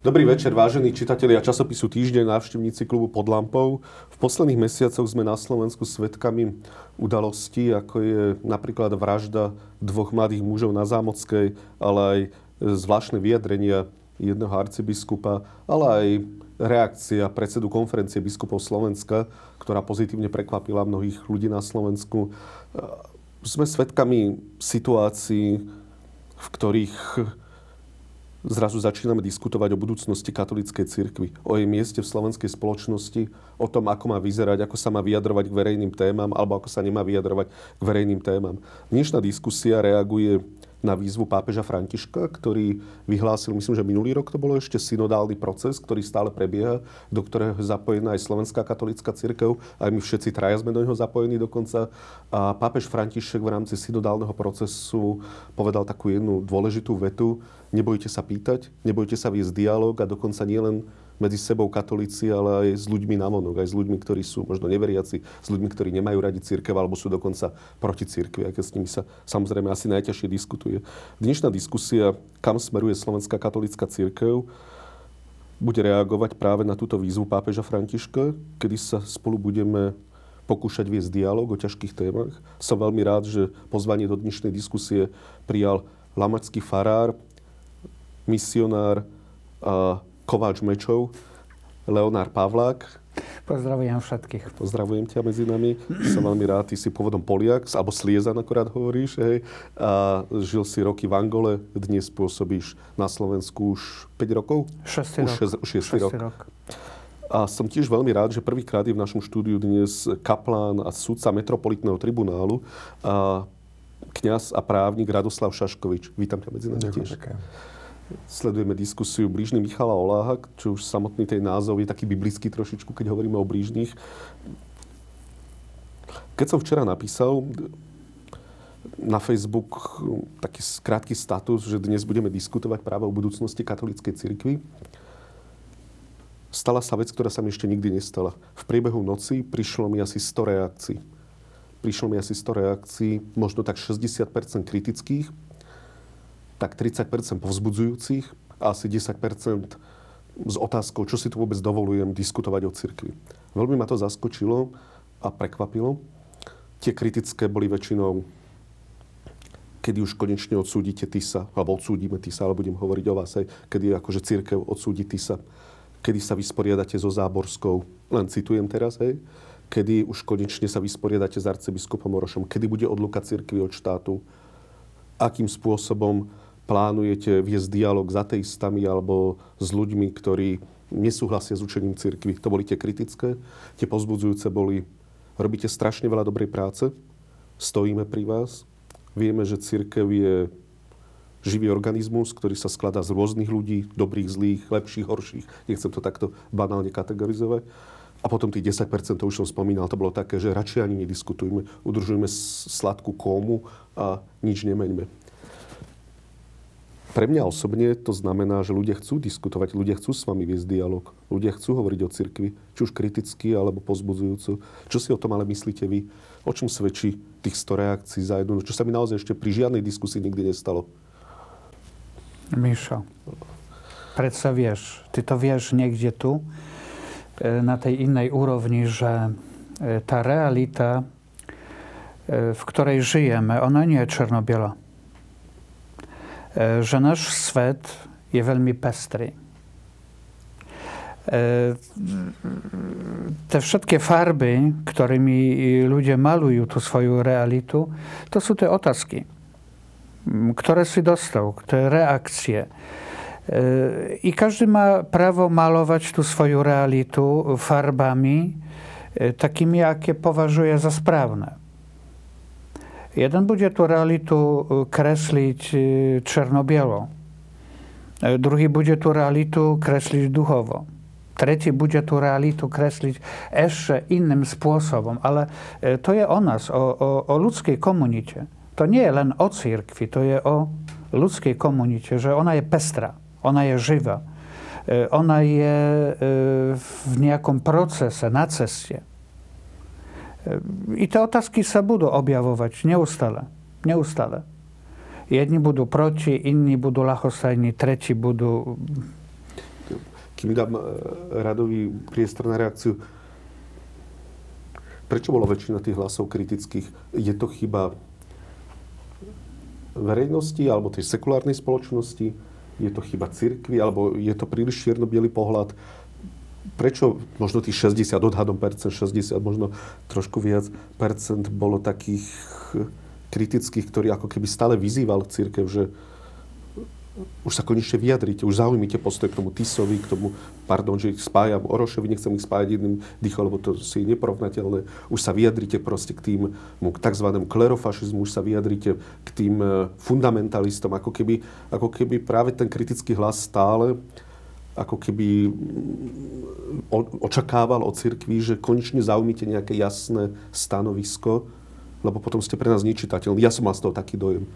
Dobrý večer, vážení čitatelia časopisu Týždeň, návštevníci klubu pod lampou. V posledných mesiacoch sme na Slovensku svedkami udalostí, ako je napríklad vražda dvoch mladých mužov na Zámockej, ale aj zvláštne vyjadrenia jedného arcibiskupa, ale aj reakcia predsedu konferencie biskupov Slovenska, ktorá pozitívne prekvapila mnohých ľudí na Slovensku. Sme svedkami situácií, v ktorých zrazu začíname diskutovať o budúcnosti katolíckej cirkvi, o jej mieste v slovenskej spoločnosti, o tom, ako má vyzerať, ako sa má vyjadrovať k verejným témam, alebo ako sa nemá vyjadrovať k verejným témam. Dnešná diskusia reaguje na výzvu pápeža Františka, ktorý vyhlásil, myslím, že minulý rok to bolo ešte synodálny proces, ktorý stále prebieha, do ktorého je zapojená aj Slovenská katolická cirkev, aj my všetci traja sme do neho zapojení dokonca. A pápež František v rámci synodálneho procesu povedal takú jednu dôležitú vetu, nebojte sa pýtať, nebojte sa viesť dialog a dokonca nielen medzi sebou katolíci, ale aj s ľuďmi na monok, aj s ľuďmi, ktorí sú možno neveriaci, s ľuďmi, ktorí nemajú radi církev alebo sú dokonca proti církvi, keď s nimi sa samozrejme asi najťažšie diskutuje. Dnešná diskusia, kam smeruje Slovenská katolická církev, bude reagovať práve na túto výzvu pápeža Františka, kedy sa spolu budeme pokúšať viesť dialog o ťažkých témach. Som veľmi rád, že pozvanie do dnešnej diskusie prijal lamačský farár, misionár a Kováč Mečov, Leonár Pavlák. Pozdravujem všetkých. Pozdravujem ťa medzi nami. Som veľmi rád, ty si pôvodom Poliak, alebo Sliezan akorát hovoríš, hej. A žil si roky v Angole, dnes pôsobíš na Slovensku už 5 rokov? 6 rok. Už 6, 6 rok. rok. A som tiež veľmi rád, že prvýkrát je v našom štúdiu dnes kaplán a sudca Metropolitného tribunálu, a kňaz a právnik Radoslav Šaškovič. Vítam ťa medzi nami tiež. Ďakujem sledujeme diskusiu blížny Michala Oláha, čo už samotný tej názov je taký biblický trošičku, keď hovoríme o blížnych. Keď som včera napísal na Facebook taký krátky status, že dnes budeme diskutovať práve o budúcnosti katolíckej cirkvi, stala sa vec, ktorá sa mi ešte nikdy nestala. V priebehu noci prišlo mi asi 100 reakcií. Prišlo mi asi 100 reakcií, možno tak 60% kritických, tak 30% povzbudzujúcich a asi 10% s otázkou, čo si tu vôbec dovolujem diskutovať o cirkvi. Veľmi ma to zaskočilo a prekvapilo. Tie kritické boli väčšinou, kedy už konečne odsúdite TISA, alebo odsúdime TISA, ale budem hovoriť o vás aj, kedy akože církev odsúdi TISA, kedy sa vysporiadate so Záborskou, len citujem teraz, hej, kedy už konečne sa vysporiadate s arcibiskupom Orošom, kedy bude odluka církvy od štátu, akým spôsobom plánujete viesť dialog s ateistami alebo s ľuďmi, ktorí nesúhlasia s učením cirkvi. To boli tie kritické. Tie pozbudzujúce boli, robíte strašne veľa dobrej práce, stojíme pri vás, vieme, že cirkev je živý organizmus, ktorý sa skladá z rôznych ľudí, dobrých, zlých, lepších, horších. Nechcem to takto banálne kategorizovať. A potom tých 10%, to už som spomínal, to bolo také, že radšej ani nediskutujme, udržujme sladkú kómu a nič nemeňme. Pre mňa osobne to znamená, že ľudia chcú diskutovať, ľudia chcú s vami viesť dialog, ľudia chcú hovoriť o cirkvi, či už kriticky alebo pozbudzujúco. Čo si o tom ale myslíte vy? O čom svedčí tých 100 reakcií za jednu, čo sa mi naozaj ešte pri žiadnej diskusii nikdy nestalo? Mišo, predsa vieš, ty to vieš niekde tu, e, na tej inej úrovni, že e, tá realita, e, v ktorej žijeme, ona nie je černo-biela że nasz svet je veľmi pestrý. E, te wszystkie farby, którymi ludzie malują tu swoją realitu, to są te otázky, które si dostał, te reakcje. E, I każdy ma prawo malować tu swoją realitu farbami takimi, jakie poważuje za sprawne. Jeden bude tú realitu e, kresliť e, černo-bielo. E, druhý bude tú realitu kresliť duchovo. Tretí bude tú realitu kresliť ešte iným spôsobom. Ale to je o nás, o, o, o ľudskej komunite. To nie je len o církvi, to je o ľudskej komunite, že ona je pestrá, ona je živá. Ona je v nejakom procese, na ceste. I te otázky sa budú objavovať neustále. Neustále. Jedni budú proti, inni budú ľahostajní, tretí budú kým dám e, radový priestor na reakciu, prečo bolo väčšina tých hlasov kritických? Je to chyba verejnosti alebo tej sekulárnej spoločnosti? Je to chyba cirkvi? Alebo je to príliš čierno pohľad? Prečo možno tých 60, odhadom percent 60, možno trošku viac percent bolo takých kritických, ktorí ako keby stále vyzýval církev, že už sa konečne vyjadrite, už zaujmite postoj k tomu Tisovi, k tomu, pardon, že ich spájam Orošovi, nechcem ich spájať jedným dýchom, lebo to si neporovnateľné. Už sa vyjadrite proste k tým k tzv. klerofašizmu, už sa vyjadrite k tým e, fundamentalistom, ako keby, ako keby práve ten kritický hlas stále ako keby mm, očakával od cirkví, že konečne zaujmite nejaké jasné stanovisko, lebo potom ste pre nás nečitateľní. Ja som mal z toho taký dojem.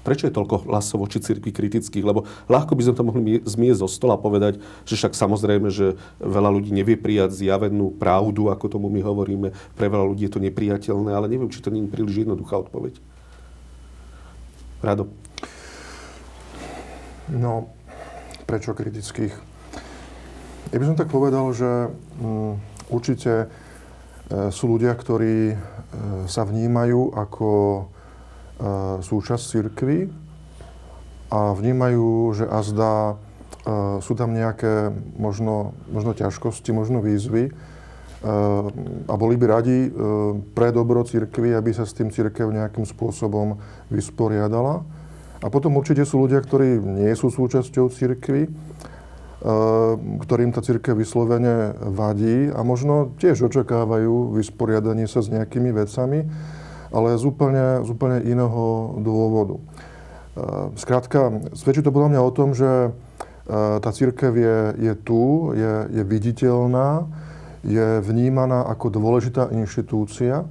Prečo je toľko hlasov voči cirkvi kritických? Lebo ľahko by sme to mohli zmiesť zo stola a povedať, že však samozrejme, že veľa ľudí nevie prijať zjavenú pravdu, ako tomu my hovoríme. Pre veľa ľudí je to nepriateľné, ale neviem, či to nie je príliš jednoduchá odpoveď. Rado. No, prečo kritických? Ja by som tak povedal, že um, určite e, sú ľudia, ktorí e, sa vnímajú ako E, súčasť cirkvy a vnímajú, že azda sú tam nejaké možno, možno ťažkosti, možno výzvy a boli by radi pre dobro cirkvy, aby sa s tým cirkev nejakým spôsobom vysporiadala. A potom určite sú ľudia, ktorí nie sú súčasťou cirkvy, ktorým tá církev vyslovene vadí a možno tiež očakávajú vysporiadanie sa s nejakými vecami ale z úplne, z úplne iného dôvodu. Skrátka, svedčí to podľa mňa o tom, že tá církev je, je tu, je, je viditeľná, je vnímaná ako dôležitá inštitúcia.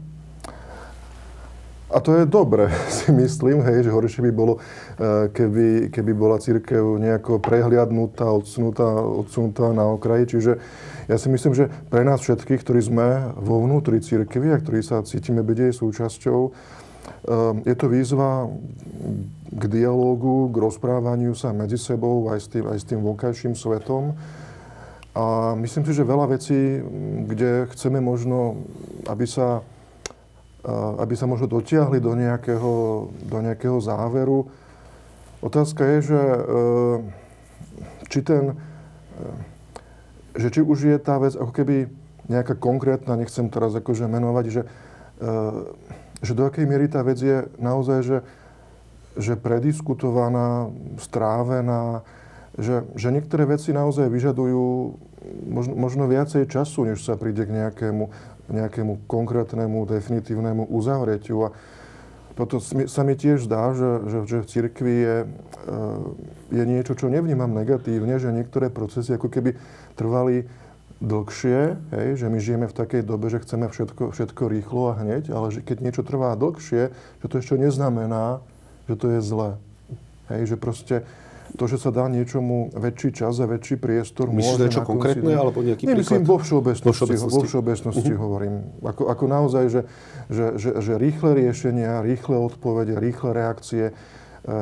A to je dobre, si myslím, hej, že horšie by bolo, keby, keby bola církev nejako prehliadnutá, odsunutá, odsunutá na okraji. Čiže ja si myslím, že pre nás všetkých, ktorí sme vo vnútri církvy a ktorí sa cítime byť jej súčasťou, ehm, je to výzva k dialógu, k rozprávaniu sa medzi sebou aj s tým, aj s tým vonkajším svetom. A myslím si, že veľa vecí, kde chceme možno, aby sa, aby sa možno dotiahli do nejakého, do nejakého záveru. Otázka je, že ehm, či ten že či už je tá vec ako keby nejaká konkrétna, nechcem teraz akože menovať, že, e, že do akej miery tá vec je naozaj, že, že prediskutovaná, strávená, že, že niektoré veci naozaj vyžadujú možno, možno viacej času, než sa príde k nejakému, nejakému konkrétnemu, definitívnemu uzavretiu. A toto sa mi tiež zdá, že, že, že v cirkvi je, e, je niečo, čo nevnímam negatívne, že niektoré procesy ako keby trvali dlhšie, hej, že my žijeme v takej dobe, že chceme všetko, všetko rýchlo a hneď, ale že keď niečo trvá dlhšie, že to ešte neznamená, že to je zlé. Hej, že proste to, že sa dá niečomu väčší čas a väčší priestor... Myslíš niečo konkrétne, alebo nejaký Nie, príklad? vo všeobecnosti, vo všeobecnosti, vo všeobecnosti uh-huh. hovorím. Ako, ako naozaj, že, že, že, že rýchle riešenia, rýchle odpovede, rýchle reakcie e,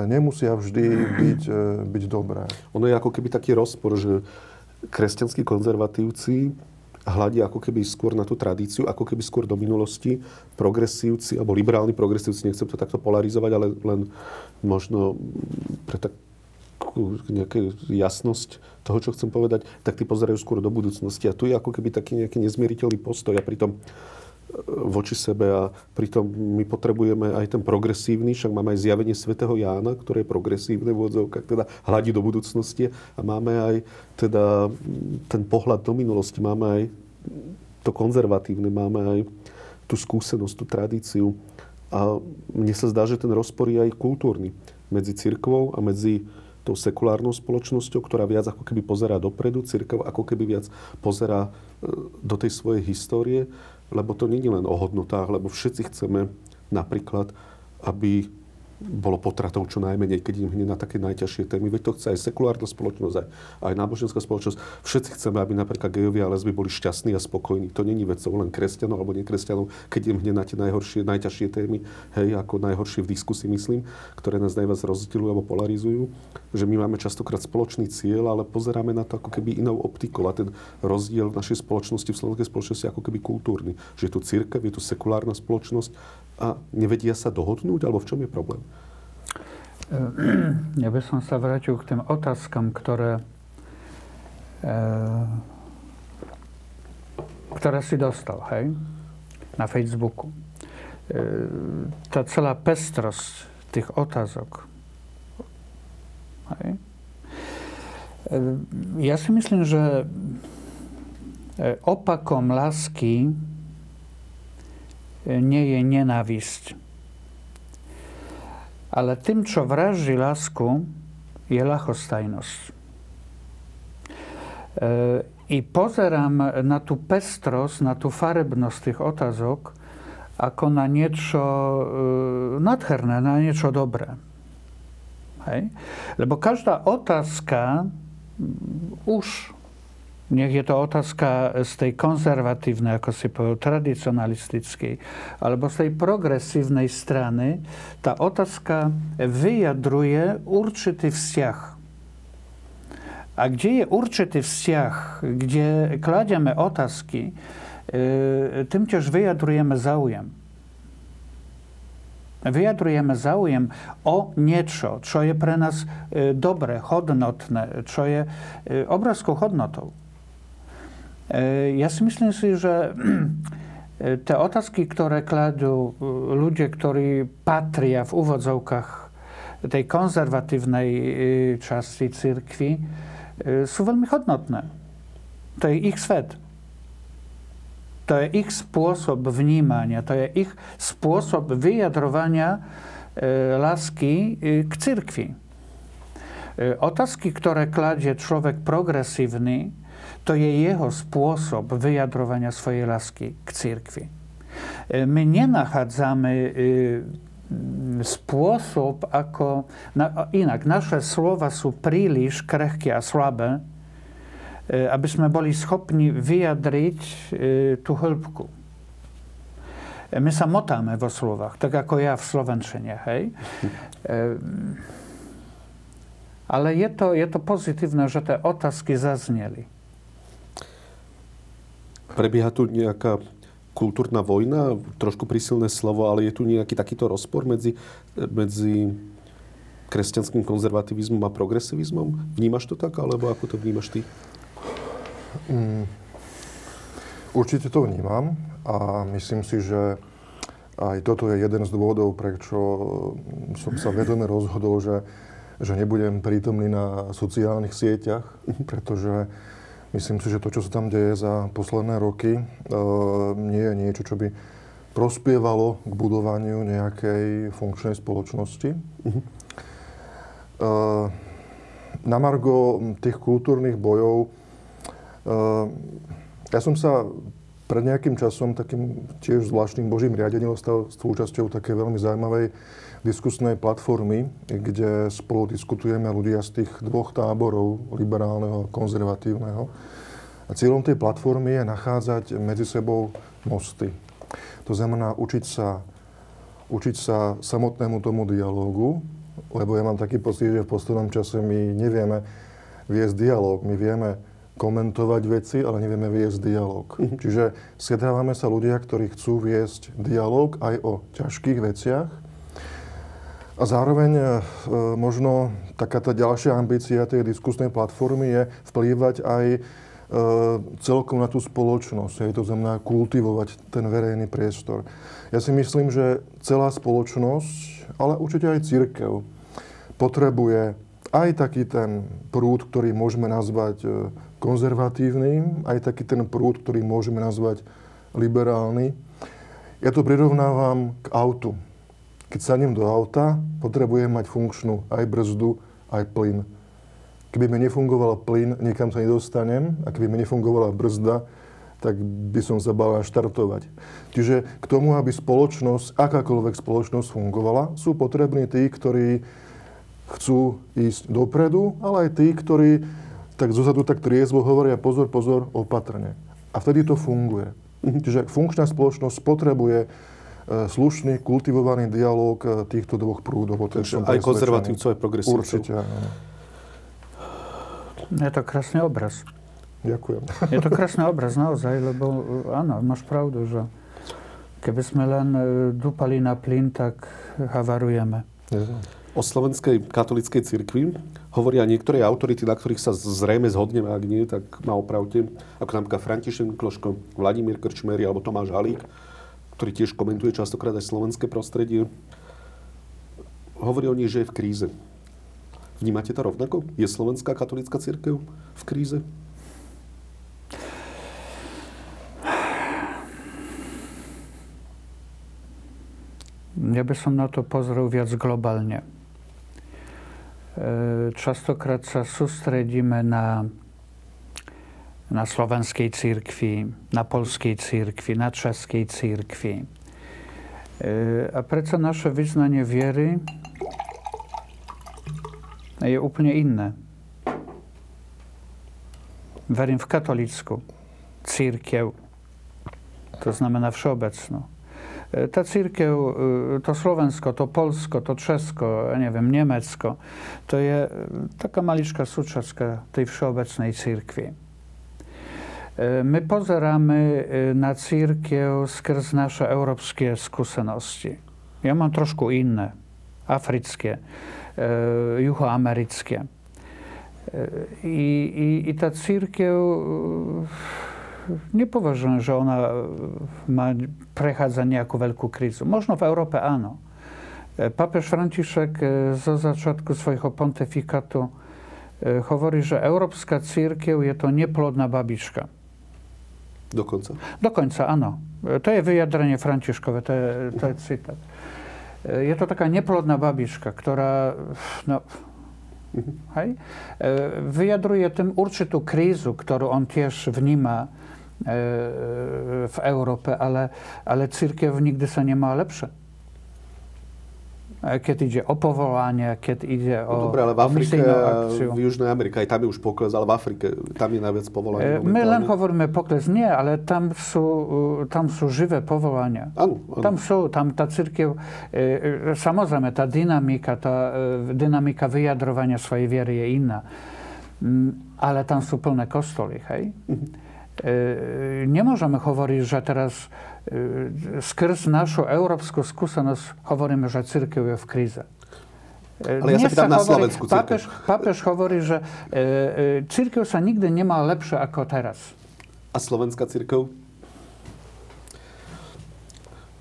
nemusia vždy byť, e, byť dobré. Ono je ako keby taký rozpor, že kresťanskí konzervatívci hľadia ako keby skôr na tú tradíciu, ako keby skôr do minulosti. Progresívci, alebo liberálni progresívci, nechcem to takto polarizovať, ale len možno pre takú nejakú jasnosť toho, čo chcem povedať, tak tí pozerajú skôr do budúcnosti. A tu je ako keby taký nejaký nezmieriteľný postoj a pritom voči sebe a pritom my potrebujeme aj ten progresívny, však máme aj zjavenie svätého Jána, ktoré je progresívne v odzovkách, teda hľadí do budúcnosti a máme aj teda ten pohľad do minulosti, máme aj to konzervatívne, máme aj tú skúsenosť, tú tradíciu. A mne sa zdá, že ten rozpor je aj kultúrny medzi cirkvou a medzi tou sekulárnou spoločnosťou, ktorá viac ako keby pozerá dopredu, cirkev ako keby viac pozerá e, do tej svojej histórie lebo to nie je len o hodnotách, lebo všetci chceme napríklad, aby bolo potratov čo najmenej, keď im hneď na také najťažšie témy. Veď to chce aj sekulárna spoločnosť, aj, aj náboženská spoločnosť. Všetci chceme, aby napríklad gejovia a lesby boli šťastní a spokojní. To není vecou len kresťanov alebo nekresťanov, keď im hneď na tie najhoršie, najťažšie témy, hej, ako najhoršie v diskusii, myslím, ktoré nás najviac rozdielujú alebo polarizujú, že my máme častokrát spoločný cieľ, ale pozeráme na to ako keby inou optikou a ten rozdiel v našej spoločnosti, v slovenskej spoločnosti ako keby kultúrny. Že je tu církev, je tu sekulárna spoločnosť a nevedia sa dohodnúť, alebo v čom je problém? Ja by som sa vrátil k tým otázkam, ktoré, e, ktoré si dostal, hej, na Facebooku. E, tá celá pestrosť tých otázok. Hej. E, ja si myslím, že opakom lásky nie je nenávisť. Ale tým, čo vraží lásku, je ľahostajnosť. E, I pozerám na tú pestrosť, na tú farebnosť tých otázok, ako na niečo e, nadherné, na niečo dobré. Hej? Lebo každá otázka už nech je to otázka z tej konzervatívnej, ako si povedal, z tej progresívnej strany, tá otázka vyjadruje určitý vzťah. A kde je určitý vzťah, kde kladieme otázky, tým tiež vyjadrujeme záujem. Vyjadrujeme záujem o niečo, čo je pre nás e, dobre, hodnotné, čo je obrovskou hodnotou. E, ja si myslím si, že te otázky, ktoré kladú e, ľudia, ktorí patria v úvodzovkách tej konzervatívnej e, časti cirkvi, sú veľmi hodnotné. To je ich svet. To je ich spôsob vnímania, to je ich spôsob vyjadrovania lásky k cirkvi. Otázky, ktoré kladie človek progresívny, to je jeho spôsob vyjadrovania svojej lásky k církvi. E, my nenachádzame e, spôsob, ako... inak, naše slova sú príliš krehké a slabé, e, aby sme boli schopni vyjadriť tú hĺbku. My sa motáme vo slovách, tak ako ja v slovenčine, hej? Ale je to, je to pozitívne, že tie otázky zazneli. Prebieha tu nejaká kultúrna vojna, trošku prísilné slovo, ale je tu nejaký takýto rozpor medzi, medzi kresťanským konzervativizmom a progresivizmom? Vnímaš to tak, alebo ako to vnímaš ty? Mm, určite to vnímam a myslím si, že aj toto je jeden z dôvodov, prečo som sa vedome rozhodol, že, že nebudem prítomný na sociálnych sieťach, mhm. pretože Myslím si, že to, čo sa tam deje za posledné roky, e, nie je niečo, čo by prospievalo k budovaniu nejakej funkčnej spoločnosti. Uh-huh. Na margo tých kultúrnych bojov, e, ja som sa pred nejakým časom takým tiež zvláštnym božím riadením stal súčasťou také veľmi zaujímavej diskusnej platformy, kde spolu diskutujeme ľudia z tých dvoch táborov, liberálneho a konzervatívneho. A cieľom tej platformy je nachádzať medzi sebou mosty. To znamená učiť sa, učiť sa samotnému tomu dialógu, lebo ja mám taký pocit, že v poslednom čase my nevieme viesť dialóg, my vieme komentovať veci, ale nevieme viesť dialog. Mhm. Čiže stretávame sa ľudia, ktorí chcú viesť dialog aj o ťažkých veciach, a zároveň e, možno taká tá ďalšia ambícia tej diskusnej platformy je vplývať aj e, celkom na tú spoločnosť, je to znamená kultivovať ten verejný priestor. Ja si myslím, že celá spoločnosť, ale určite aj církev, potrebuje aj taký ten prúd, ktorý môžeme nazvať e, konzervatívnym, aj taký ten prúd, ktorý môžeme nazvať liberálny. Ja to prirovnávam k autu. Keď sadnem do auta, potrebujem mať funkčnú aj brzdu, aj plyn. Keby mi nefungoval plyn, nikam sa nedostanem a keby mi nefungovala brzda, tak by som sa bal štartovať. Čiže k tomu, aby spoločnosť, akákoľvek spoločnosť fungovala, sú potrební tí, ktorí chcú ísť dopredu, ale aj tí, ktorí tak zozadu tak triezvo hovoria pozor, pozor, opatrne. A vtedy to funguje. Čiže funkčná spoločnosť potrebuje slušný, kultivovaný dialog e, týchto dvoch prúdov. Takže aj konzervatívcov, aj progresívcov. Určite, áno. Je to krásny obraz. Ďakujem. Je to krásny obraz naozaj, lebo e, áno, máš pravdu, že keby sme len dúpali na plyn, tak havarujeme. O slovenskej katolíckej cirkvi hovoria niektoré autority, na ktorých sa zrejme zhodneme, ak nie, tak ma opravte, ako napríklad František Mikloško, Vladimír Krčmery alebo Tomáš Halík, ktorý tiež komentuje častokrát aj slovenské prostredie. Hovorí o nej, že je v kríze. Vnímate to rovnako? Je slovenská katolícka církev v kríze? Ja by som na to pozrel viac globálne. E, častokrát sa sústredíme na, na slovenskej církvi, na polskej církvi, na českej církvi. E, a predsa naše vyznanie viery je úplne iné. Verím v katolickú církev, to znamená všeobecnú E, tá církev, e, to Slovensko, to Polsko, to Česko, ja neviem, Nemecko, to je e, taká maličká súčastka tej všeobecnej církvy. My pozeráme na církev skrz naše európske skúsenosti. Ja mám trošku inné, africké, juhoamerické. I, i, i tá církev nepovažujem, že ona e, má, prechádza nejakú veľkú krízu. Možno v Európe áno. E, Papež František e, zo začiatku svojho pontifikátu hovorí, že európska církev je to neplodná babička. Dokonca? Dokonca, áno. To je vyjadrenie Františkové, to je, to je citát. Je to taká neplodná babička, ktorá no, mhm. hej, vyjadruje tým určitú krízu, ktorú on tiež vníma E, v Európe, ale, ale církev nikdy sa nemá lepšie. E, keď ide o povolanie, keď ide o no, Dobre, ale v Afrike, v Južnej Amerike, aj tam je už pokles, ale v Afrike, tam je najviac povolania. E, my len hovoríme pokles, nie, ale tam sú, tam sú živé povolania. Áno, áno. Tam sú, tam tá církev, samozrejme, tá dynamika, tá dynamika vyjadrovania svojej viery je iná. Mm, ale tam sú plné kostoly, hej? Mm-hmm. E, nemôžeme hovoriť, že teraz e, skrz našu európsku skúsenosť hovoríme, že církev je v kríze. E, Ale ja sa pýtam na Slovensku pápež, pápež hovorí, že církev sa nikdy nemá lepšie ako teraz. A slovenská církev?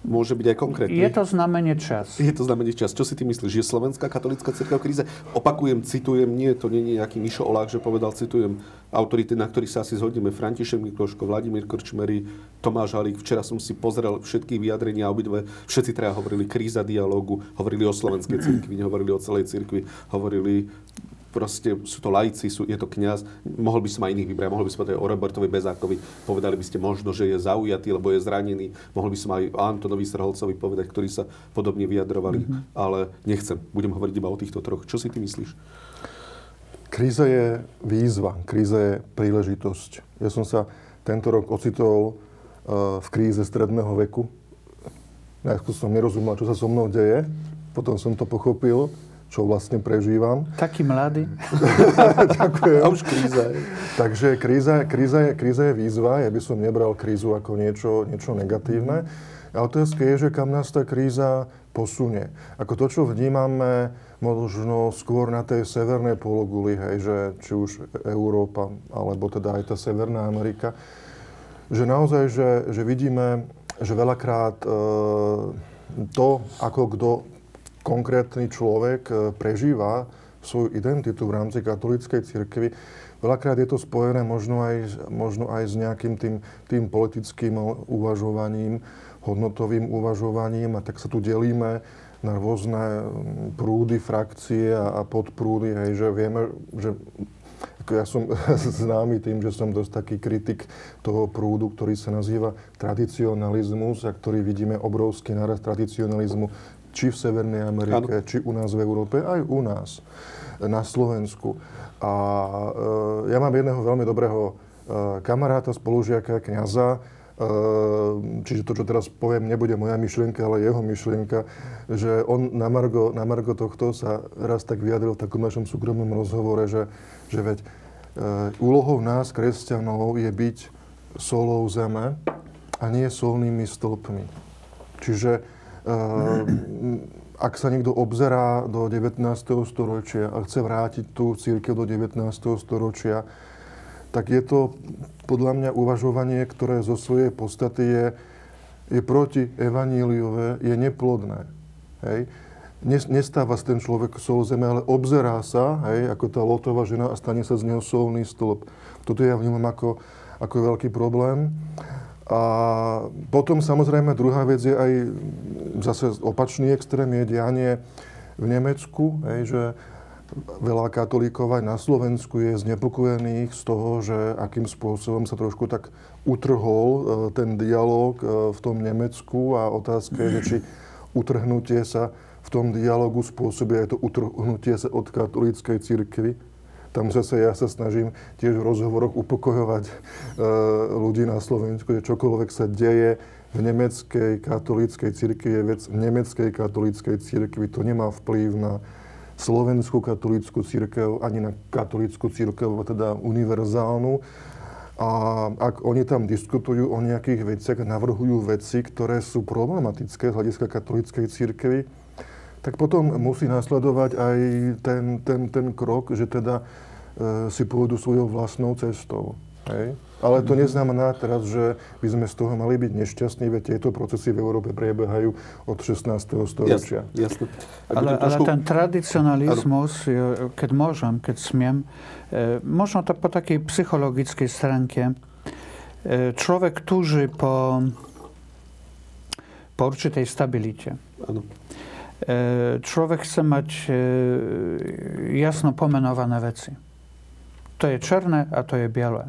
Môže byť aj konkrétny. Je to znamenie čas. Je to znamenie čas. Čo si ty myslíš? Je Slovenská katolická cirkev kríze? Opakujem, citujem, nie, to nie je nejaký Mišo Olák, že povedal, citujem autority, na ktorých sa asi zhodneme. František Mikloško, Vladimír Krčmery, Tomáš Halík. Včera som si pozrel všetky vyjadrenia obidve. Všetci teda hovorili kríza dialógu, hovorili o slovenskej cirkvi, nehovorili o celej cirkvi, hovorili proste sú to laici, sú, je to kňaz. Mohol by som aj iných vybrať, mohol by som povedať o Robertovi Bezákovi, povedali by ste možno, že je zaujatý, lebo je zranený. Mohol by som aj o Antonovi Strholcovi povedať, ktorí sa podobne vyjadrovali, mm-hmm. ale nechcem. Budem hovoriť iba o týchto troch. Čo si ty myslíš? Kríza je výzva, kríza je príležitosť. Ja som sa tento rok ocitol uh, v kríze stredného veku. Najskôr som nerozumel, čo sa so mnou deje. Potom som to pochopil čo vlastne prežívam. Taký mladý. Ďakujem. A už kríza je. Takže kríza, kríza, je, kríza je výzva. Ja by som nebral krízu ako niečo, niečo negatívne. A otázka je, že kam nás tá kríza posunie. Ako to, čo vnímame možno skôr na tej severnej pologuli, hej, že či už Európa, alebo teda aj tá Severná Amerika, že naozaj, že, že vidíme, že veľakrát e, to, ako kto konkrétny človek e, prežíva svoju identitu v rámci katolíckej cirkvi. Veľakrát je to spojené možno aj, možno aj s nejakým tým, tým politickým uvažovaním, hodnotovým uvažovaním a tak sa tu delíme na rôzne prúdy, frakcie a, a podprúdy, hej, že vieme, že ja som známy tým, že som dosť taký kritik toho prúdu, ktorý sa nazýva tradicionalizmus a ktorý vidíme obrovský naraz tradicionalizmu či v Severnej Amerike, ano. či u nás v Európe, aj u nás na Slovensku. A e, ja mám jedného veľmi dobrého e, kamaráta, spolužiaka, kniaza, Ehm, čiže to, čo teraz poviem, nebude moja myšlienka, ale jeho myšlienka, že on na Margo, na Margo tohto sa raz tak vyjadril v takom našom súkromnom rozhovore, že, že veď e, úlohou nás, kresťanov, je byť solou zeme a nie solnými stĺpmi. Čiže e, ak sa niekto obzerá do 19. storočia a chce vrátiť tú církev do 19. storočia, tak je to podľa mňa uvažovanie, ktoré zo svojej podstaty je, je proti evaníliové, je neplodné. Hej. Nestáva sa ten človek sol zeme, ale obzerá sa, hej, ako tá lotová žena a stane sa z neho solný stĺp. Toto ja vnímam ako, ako veľký problém. A potom samozrejme druhá vec je aj zase opačný extrém, je dianie v Nemecku, hej, že veľa katolíkov aj na Slovensku je znepokojených z toho, že akým spôsobom sa trošku tak utrhol e, ten dialog e, v tom Nemecku a otázka je, či utrhnutie sa v tom dialogu spôsobí aj to utrhnutie sa od katolíckej cirkvi. Tam zase ja sa snažím tiež v rozhovoroch upokojovať e, ľudí na Slovensku, že čokoľvek sa deje v nemeckej katolíckej cirkvi je vec nemeckej katolíckej cirkvi. To nemá vplyv na slovenskú katolícku církev, ani na katolícku církev, teda univerzálnu. A ak oni tam diskutujú o nejakých veciach navrhujú veci, ktoré sú problematické z hľadiska katolíckej církvy, tak potom musí nasledovať aj ten, ten, ten krok, že teda si pôjdu svojou vlastnou cestou. Hej? Ale to neznamená teraz, že by sme z toho mali byť nešťastní, veď tieto procesy v Európe prebiehajú od 16. storočia. Jasne, jasne. Ale, trošku... ale ten tradicionalizmus, keď môžem, keď smiem, e, možno to po takej psychologickej stránke, e, človek túži po, po určitej stabilite. Ano. E, človek chce mať e, jasno pomenované veci. To je černé a to je biele.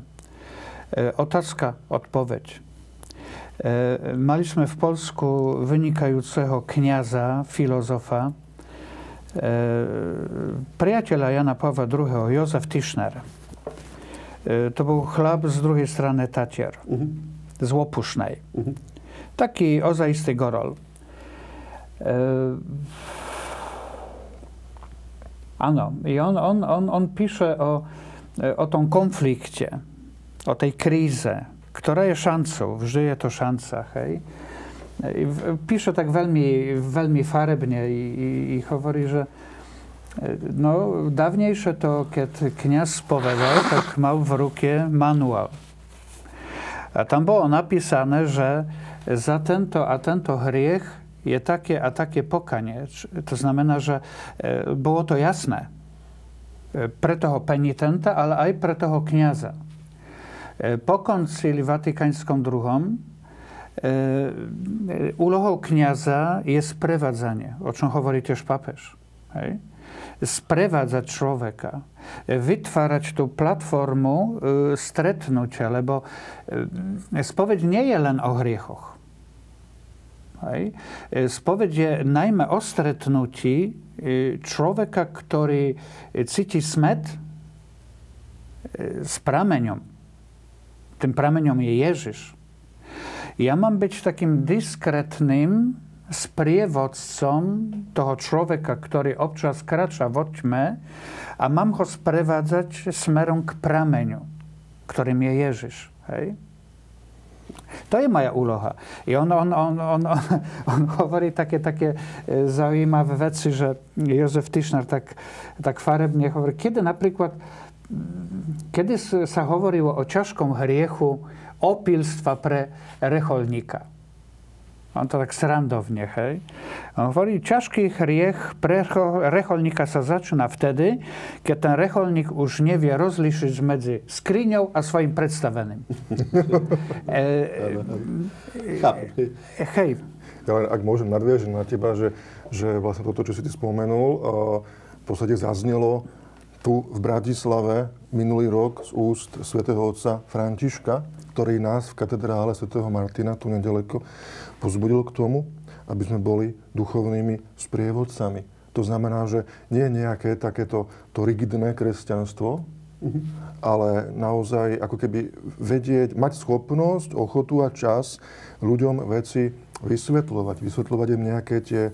E, otázka, odpoveď. E, mali sme v Polsku vynikajúceho kniaza, filozofa, e, priateľa Jana Pawła II, Józef Tischner. To był chlap z drugiej strony Tatier, mhm. z Łopusznej. Mhm. Taki ozaisty gorol. Ano, i on, on, on, on pisze o, o tą konflikcie o tej kríze, ktorá je šancou, vždy je to šanca, hej. Pisze tak veľmi, veľmi farebne i, i, i hovorí, že no, dávnejšie to, keď kniaz spovedal, tak mal v ruke manuál. A tam bolo napísané, že za tento a tento hriech je také a také pokanie. To znamená, že e, bolo to jasné e, pre toho penitenta, ale aj pre toho kniaza. E, po koncili watykańską II úlohou kniaza je sprevadzanie, o čom hovorí tiež papež. Hej? Sprevádzať človeka, vytvárať tú platformu e, stretnutia, lebo e, spoveď nie je len o hriechoch. Hej? Spoveď je najmä o stretnutí človeka, ktorý cíti smet s prameňom tym prameňom je Ježiš. Ja mám byť takým diskretným sprievodcom toho človeka, ktorý občas krača v tme a mám ho sprevádzať smerom k prameňu, ktorým je Ježiš. Hej? To je moja úloha. I on, on, on, on, on, on hovorí také, také e, zaujímavé veci, že Jozef Tischner tak, tak farebne hovorí, kedy napríklad kedy sa hovorilo o ťažkom hriechu opilstva pre reholníka. On to tak srandovne, hej. On hovorí, ťažký hriech pre reholníka sa začína vtedy, keď ten reholník už nevie rozlišiť medzi skriňou a svojim predstaveným. e, e, hej. Ja ak môžem nadviažiť na teba, že, že vlastne toto, čo si ty spomenul, v podstate zaznelo tu v Bratislave minulý rok z úst svätého otca Františka, ktorý nás v katedrále svätého Martina tu nedaleko pozbudil k tomu, aby sme boli duchovnými sprievodcami. To znamená, že nie je nejaké takéto to rigidné kresťanstvo, ale naozaj ako keby vedieť, mať schopnosť, ochotu a čas ľuďom veci vysvetľovať, vysvetľovať im nejaké tie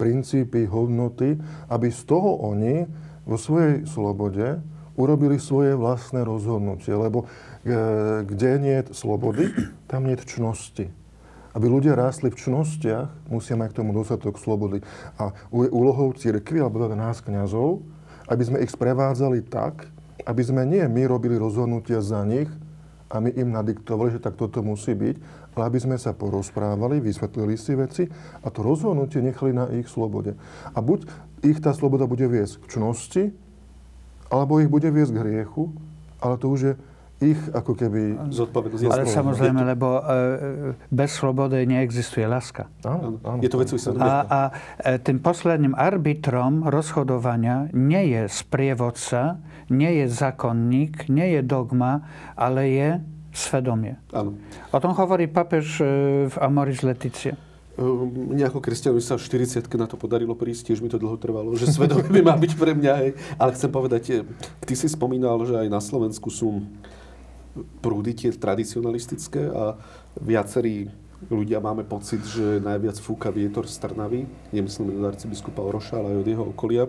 princípy, hodnoty, aby z toho oni vo svojej slobode urobili svoje vlastné rozhodnutie. Lebo e, kde nie je slobody, tam nie je čnosti. Aby ľudia rástli v čnostiach, musia mať k tomu dostatok slobody. A úlohou církvy, alebo teda nás kniazov, aby sme ich sprevádzali tak, aby sme nie my robili rozhodnutia za nich a my im nadiktovali, že tak toto musí byť, ale aby sme sa porozprávali, vysvetlili si veci a to rozhodnutie nechali na ich slobode. A buď ich tá sloboda bude viesť k čnosti, alebo ich bude viesť k hriechu, ale to už je ich ako keby... Zodpovednosť. Ale samozrejme, lebo e, bez slobody neexistuje láska. Áno, áno. Je to vec A, a e, tým posledným arbitrom rozhodovania nie je sprievodca, nie je zákonník, nie je dogma, ale je svedomie. Áno. O tom hovorí papež e, v Amoris Leticia. Mne ako kresťanovi sa v 40 na to podarilo prísť, tiež mi to dlho trvalo, že svedomie by má byť pre mňa. Hej. Ale chcem povedať, ty si spomínal, že aj na Slovensku sú prúdy tie tradicionalistické a viacerí ľudia máme pocit, že najviac fúka vietor z Trnavy. Nemyslím od arcibiskupa Oroša, ale aj od jeho okolia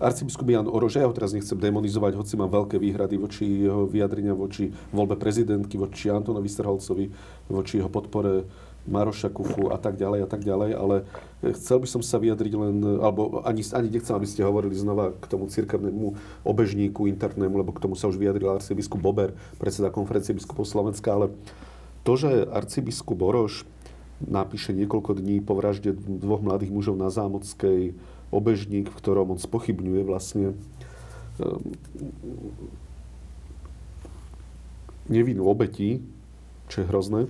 Arcibiskup Jan Orož, ja ho teraz nechcem demonizovať, hoci mám veľké výhrady voči jeho vyjadrenia, voči voľbe prezidentky, voči Antonovi Strhalcovi, voči jeho podpore Maroša Kufu a tak ďalej a tak ďalej, ale chcel by som sa vyjadriť len, alebo ani, ani nechcem, aby ste hovorili znova k tomu cirkevnému obežníku internému, lebo k tomu sa už vyjadril arcibiskup Bober, predseda konferencie biskupov Slovenska, ale to, že arcibiskup Oroš napíše niekoľko dní po vražde dvoch mladých mužov na Zámockej obežník, v ktorom on spochybňuje vlastne ehm, nevinnú obetí, čo je hrozné,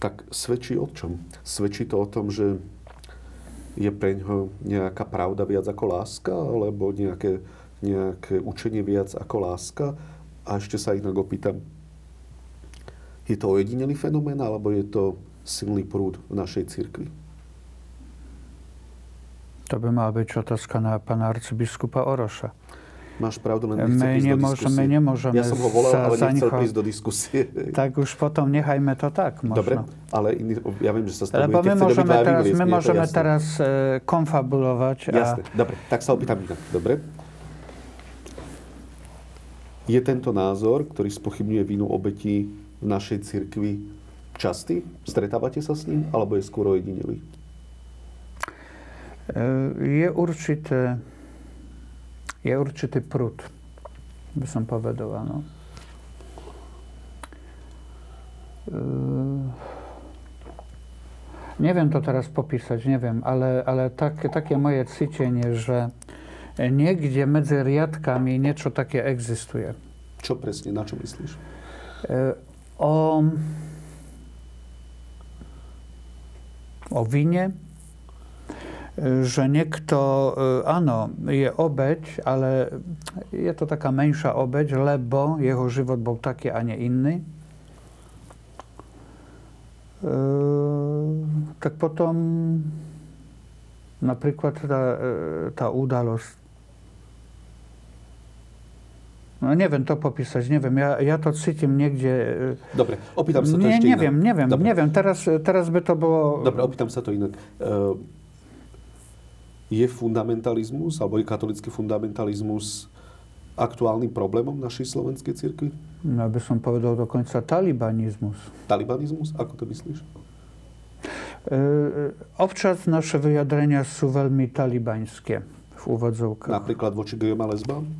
tak svedčí o čom? Svedčí to o tom, že je pre ňoho nejaká pravda viac ako láska, alebo nejaké, nejaké učenie viac ako láska? A ešte sa inak opýtam, je to ojedinelý fenomén, alebo je to silný prúd v našej cirkvi? To by mala byť otázka na pána arcibiskupa Oroša. Máš pravdu, len nechce my prísť nemôžeme, do diskusie. nemôžeme ja som ho volal, ale nechcel zaňcho... prísť do diskusie. Tak už potom nechajme to tak možno. Dobre, ale iný, ja viem, že sa Lebo my môžeme teraz, my môžeme teraz e, konfabulovať. Jasné, a... dobre, tak sa opýtam inak. Dobre. Je tento názor, ktorý spochybňuje vínu obetí v našej cirkvi častý? Stretávate sa s ním? Alebo je skôr ojedinelý? Je určité, je určitý prúd, by som povedal, áno. Neviem to teraz popísať, neviem, ale, ale tak, také moje cítenie, že niekde medzi riadkami niečo také existuje. Čo presne, na čo myslíš? O, o vine, že niekto, e, áno, je obeď, ale je to taká menšia obeď, lebo jeho život bol taký a nie iný. E, tak potom napríklad tá, e, tá udalosť. No neviem to popísať, neviem. Ja, ja to cítim niekde... E, Dobre, opýtam sa to Nie, ešte neviem, inak. neviem, Dobre. neviem. Teraz, teraz by to bolo... Dobre, opýtam sa to inak. Uh, je fundamentalizmus, alebo je katolický fundamentalizmus aktuálnym problémom našej slovenskej cirkvi? No, by som povedal dokonca talibanizmus. Talibanizmus? Ako to myslíš? E, občas naše vyjadrenia sú veľmi talibaňské v úvodzovkách. Napríklad voči gejom a lesbám? E,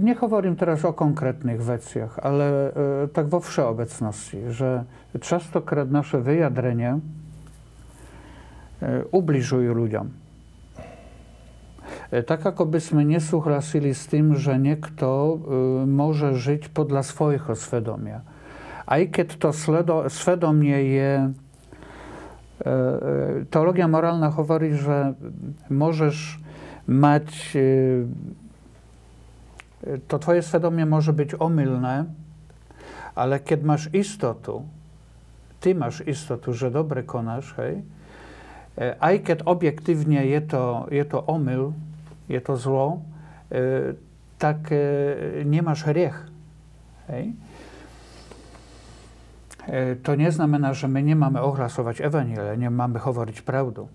nehovorím teraz o konkrétnych veciach, ale e, tak vo všeobecnosti, že častokrát naše vyjadrenia E, ubližujú ľuďom. E, tak ako by sme nesúhlasili s tým, že niekto e, môže žiť podľa svojho svedomia. Aj keď to sledo, svedomie je e, teologia morálna hovorí, že môžeš mať, e, to tvoje svedomie môže byť omylné, ale keď máš istotu, ty máš istotu, že dobre konáš, hej, e, aj keď objektívne je to, je to omyl, je to zlo, tak nemáš hriech. Hej. To neznamená, že my nemáme ohlasovať evanília, nemáme hovoriť pravdu.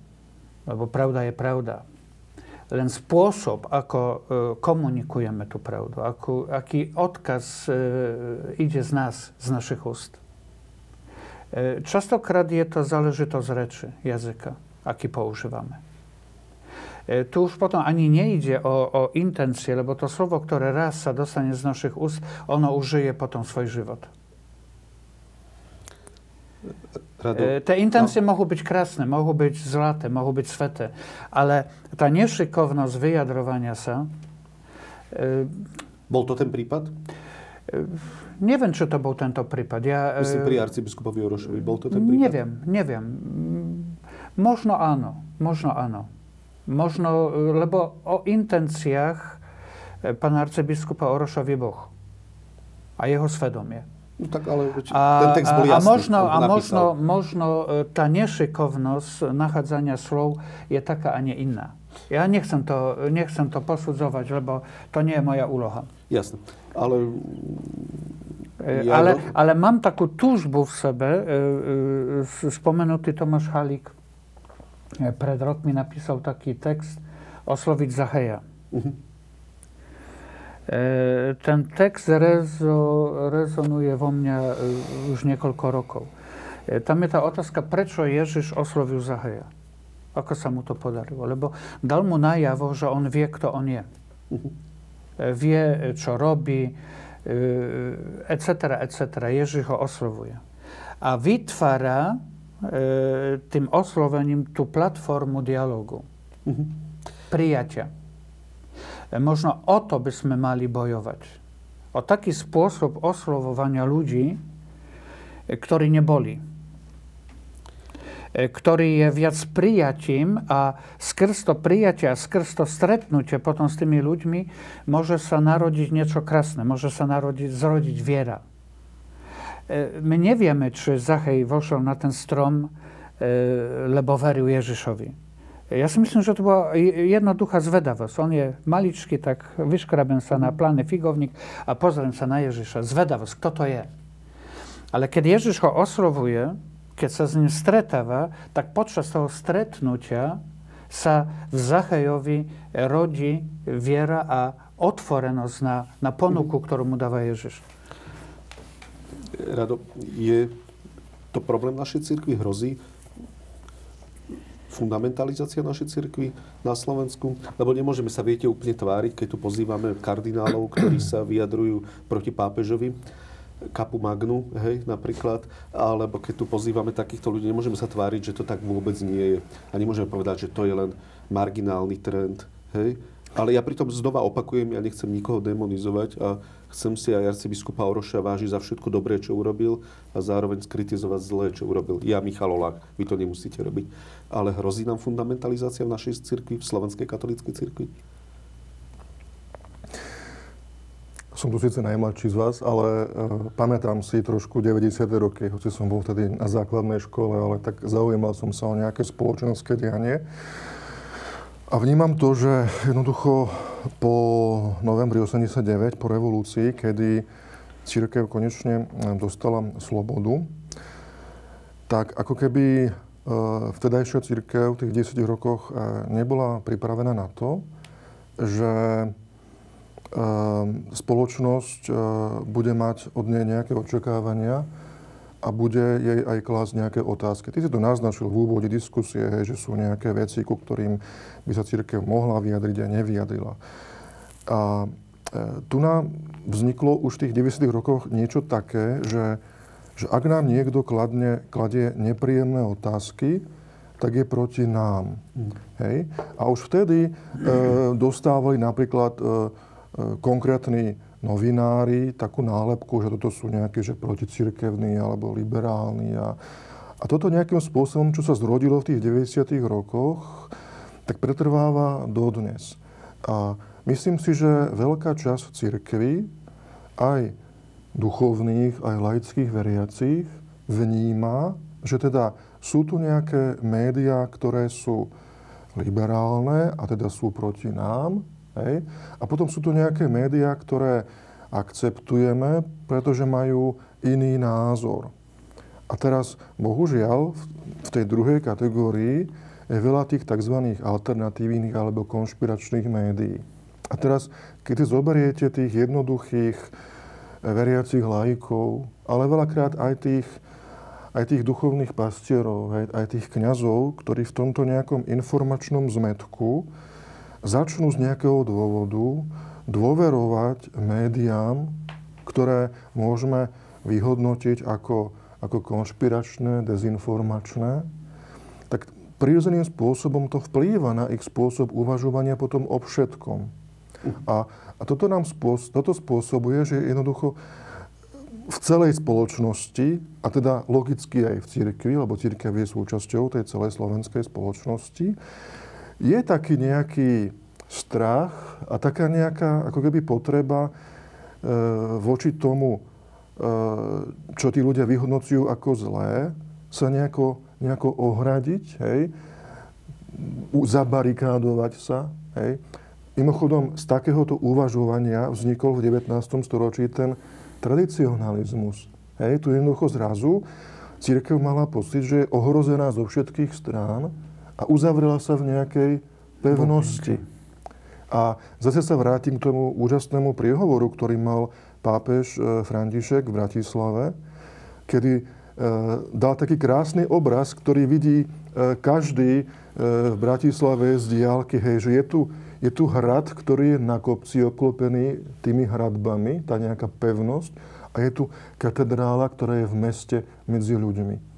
Lebo pravda je pravda len spôsob, ako e, komunikujeme tú pravdu, ako, aký odkaz e, ide z nás, z našich úst. E, častokrát je to záležitosť reči, jazyka, aký používame. Tu už potom ani nejde o, o intencie, lebo to slovo, ktoré raz sa dostane z našich úst, ono už žije potom svoj život. Rado. E, te intencje no. mogą być krásne, mogą być zlaté, mogą być sveté, ale tá nešikovnosť vyjadrovania sa... E, bol to ten prípad? E, neviem, či to bol tento prípad. Ja, Myslím pri arcibiskupovi Orošovi. Bol to ten prípad? Neviem, neviem. Možno áno, možno áno. Možno, lebo o intenciách pána arcibiskupa Oroša vie Boh a jeho svedomie. No tak ale ten text bol jasný. A možno, a možno, možno e, tá nešikovnosť nachádzania slov je taká a nie iná. Ja nechcem to, nechcem to posudzovať, lebo to nie je moja úloha. Jasne. Ale... E, ja ale, ale mám takú túžbu v sebe. E, spomenutý Tomáš Halík pred rokmi napísal taký text Osloviť Zacheja. Uh-huh. E, ten text rezo, rezonuje vo mňa e, už niekoľko rokov. E, tam je tá otázka, prečo Ježiš oslovil Zaheja. Ako sa mu to podarilo? Lebo dal mu najavo, že on vie, kto on je. Vie, čo robí, etc., etc. Ježiš ho oslovuje. A vytvára tým oslovením tú platformu dialogu. Prijatia. Možno o to by sme mali bojovať. O taký spôsob oslovovania ľudí, ktorí neboli. Ktorý je viac prijatím a skrz to prijatie a skrz to stretnutie potom s tými ľuďmi môže sa narodiť niečo krásne, môže sa narodiť, zrodiť viera. E, my nevieme, či Zachej vošiel na ten strom, e, lebo veril Ježišovi ja si myslím, že to bola jednoduchá zvedavosť. On je maličký, tak vyškrabem sa na pláne figovník a pozriem sa na Ježiša. Zvedavosť, kto to je. Ale keď Ježiš ho oslovuje, keď sa s ním stretáva, tak počas toho stretnutia sa v Zachajovi rodí viera a otvorenosť na, na ponuku, ktorú mu dáva Ježiš. Rado, je to problém našej cirkvi? Hrozí, fundamentalizácia našej cirkvi na Slovensku? Lebo nemôžeme sa, viete, úplne tváriť, keď tu pozývame kardinálov, ktorí sa vyjadrujú proti pápežovi, kapu magnu, hej, napríklad, alebo keď tu pozývame takýchto ľudí, nemôžeme sa tváriť, že to tak vôbec nie je. A nemôžeme povedať, že to je len marginálny trend, hej. Ale ja pritom znova opakujem, ja nechcem nikoho demonizovať a chcem si aj arcibiskupa Oroša vážiť za všetko dobré, čo urobil a zároveň skritizovať zlé, čo urobil. Ja, Michal Olák, vy to nemusíte robiť. Ale hrozí nám fundamentalizácia v našej cirkvi, v Slovenskej katolíckej cirkvi? Som tu síce najmladší z vás, ale uh, pamätám si trošku 90. roky, hoci som bol vtedy na základnej škole, ale tak zaujímal som sa o nejaké spoločenské dianie. A vnímam to, že jednoducho po novembri 89, po revolúcii, kedy církev konečne eh, dostala slobodu, tak ako keby eh, vtedajšia církev v tých 10 rokoch eh, nebola pripravená na to, že spoločnosť bude mať od nej nejaké očakávania, a bude jej aj klásť nejaké otázky. Ty si to naznačil v úvode diskusie, hej, že sú nejaké veci, ku ktorým by sa církev mohla vyjadriť a nevyjadrila. A e, tu nám vzniklo už v tých 90. rokoch niečo také, že, že ak nám niekto kladne, kladie nepríjemné otázky, tak je proti nám. Mm. Hej? A už vtedy e, dostávali napríklad e, e, konkrétny novinári takú nálepku, že toto sú nejaké že proticirkevní alebo liberálni a, A toto nejakým spôsobom, čo sa zrodilo v tých 90. rokoch, tak pretrváva dodnes. A myslím si, že veľká časť cirkvy, aj duchovných, aj laických veriacich, vníma, že teda sú tu nejaké médiá, ktoré sú liberálne a teda sú proti nám. Hej? A potom sú tu nejaké médiá, ktoré akceptujeme, pretože majú iný názor. A teraz, bohužiaľ, v tej druhej kategórii je veľa tých tzv. alternatívnych alebo konšpiračných médií. A teraz, keď zoberiete tých jednoduchých eh, veriacich lajkov, ale veľakrát aj tých, aj tých duchovných pastierov, aj, aj tých kňazov, ktorí v tomto nejakom informačnom zmetku začnú z nejakého dôvodu dôverovať médiám, ktoré môžeme vyhodnotiť ako, ako konšpiračné, dezinformačné, tak prirodzeným spôsobom to vplýva na ich spôsob uvažovania potom o všetkom. A, a toto nám spôsob, toto spôsobuje, že jednoducho v celej spoločnosti, a teda logicky aj v cirkvi, lebo cirkev je súčasťou tej celej slovenskej spoločnosti, je taký nejaký strach a taká nejaká ako keby potreba e, voči tomu, e, čo tí ľudia vyhodnocujú ako zlé, sa nejako, nejako ohradiť, hej, zabarikádovať sa. Hej. Mimochodom, z takéhoto uvažovania vznikol v 19. storočí ten tradicionalizmus. Hej, tu jednoducho zrazu církev mala pocit, že je ohrozená zo všetkých strán a uzavrela sa v nejakej pevnosti. A zase sa vrátim k tomu úžasnému priehovoru, ktorý mal pápež e, František v Bratislave, kedy e, dal taký krásny obraz, ktorý vidí e, každý v Bratislave z diálky, hej, že je tu, je tu hrad, ktorý je na kopci oklopený tými hradbami, tá nejaká pevnosť, a je tu katedrála, ktorá je v meste medzi ľuďmi.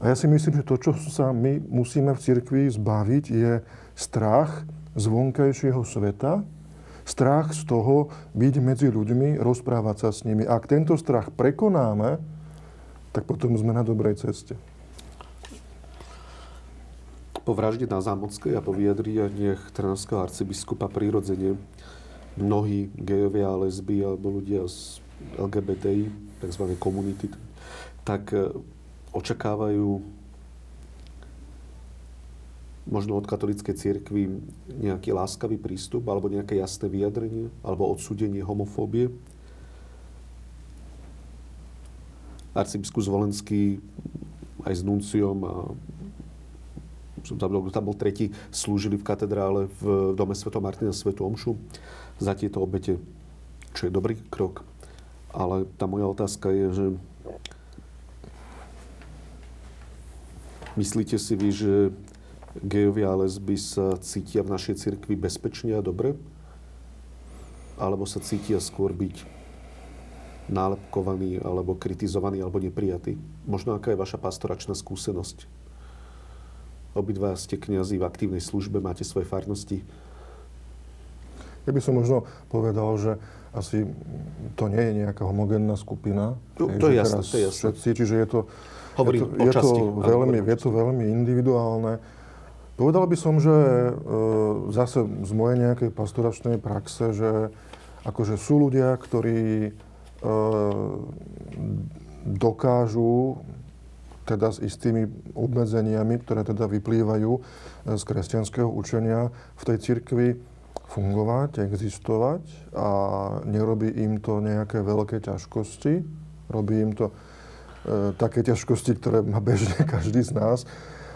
A ja si myslím, že to, čo sa my musíme v cirkvi zbaviť, je strach, z vonkajšieho sveta, strach z toho byť medzi ľuďmi, rozprávať sa s nimi. Ak tento strach prekonáme, tak potom sme na dobrej ceste. Po vražde na Zámockej a po vyjadrianiach trnavského arcibiskupa prirodzene mnohí gejovia, lesby alebo ľudia z LGBTI, tzv. komunity, tak e, očakávajú možno od katolíckej cirkvi nejaký láskavý prístup alebo nejaké jasné vyjadrenie alebo odsúdenie homofóbie. Arcibiskus Zvolenský aj s nunciom a som zabudol, kto tam bol tretí, slúžili v katedrále v dome Sv. Martina Svetu Omšu za tieto obete, čo je dobrý krok. Ale tá moja otázka je, že myslíte si vy, že gejovia a lesby sa cítia v našej cirkvi bezpečne a dobre? Alebo sa cítia skôr byť nálepkovaní, alebo kritizovaní, alebo neprijatí? Možno aká je vaša pastoračná skúsenosť? Obidva ste kniazy v aktívnej službe, máte svoje farnosti. Ja by som možno povedal, že asi to nie je nejaká homogénna skupina. To, to je jasné, to je jasné. Všetci, čiže je to, Hovorím je to, je to, veľmi, je to veľmi individuálne. Povedal by som, že e, zase z mojej nejakej pastoračnej praxe, že akože sú ľudia, ktorí e, dokážu teda s istými obmedzeniami, ktoré teda vyplývajú e, z kresťanského učenia v tej cirkvi fungovať, existovať a nerobí im to nejaké veľké ťažkosti. Robí im to také ťažkosti, ktoré má bežne každý z nás.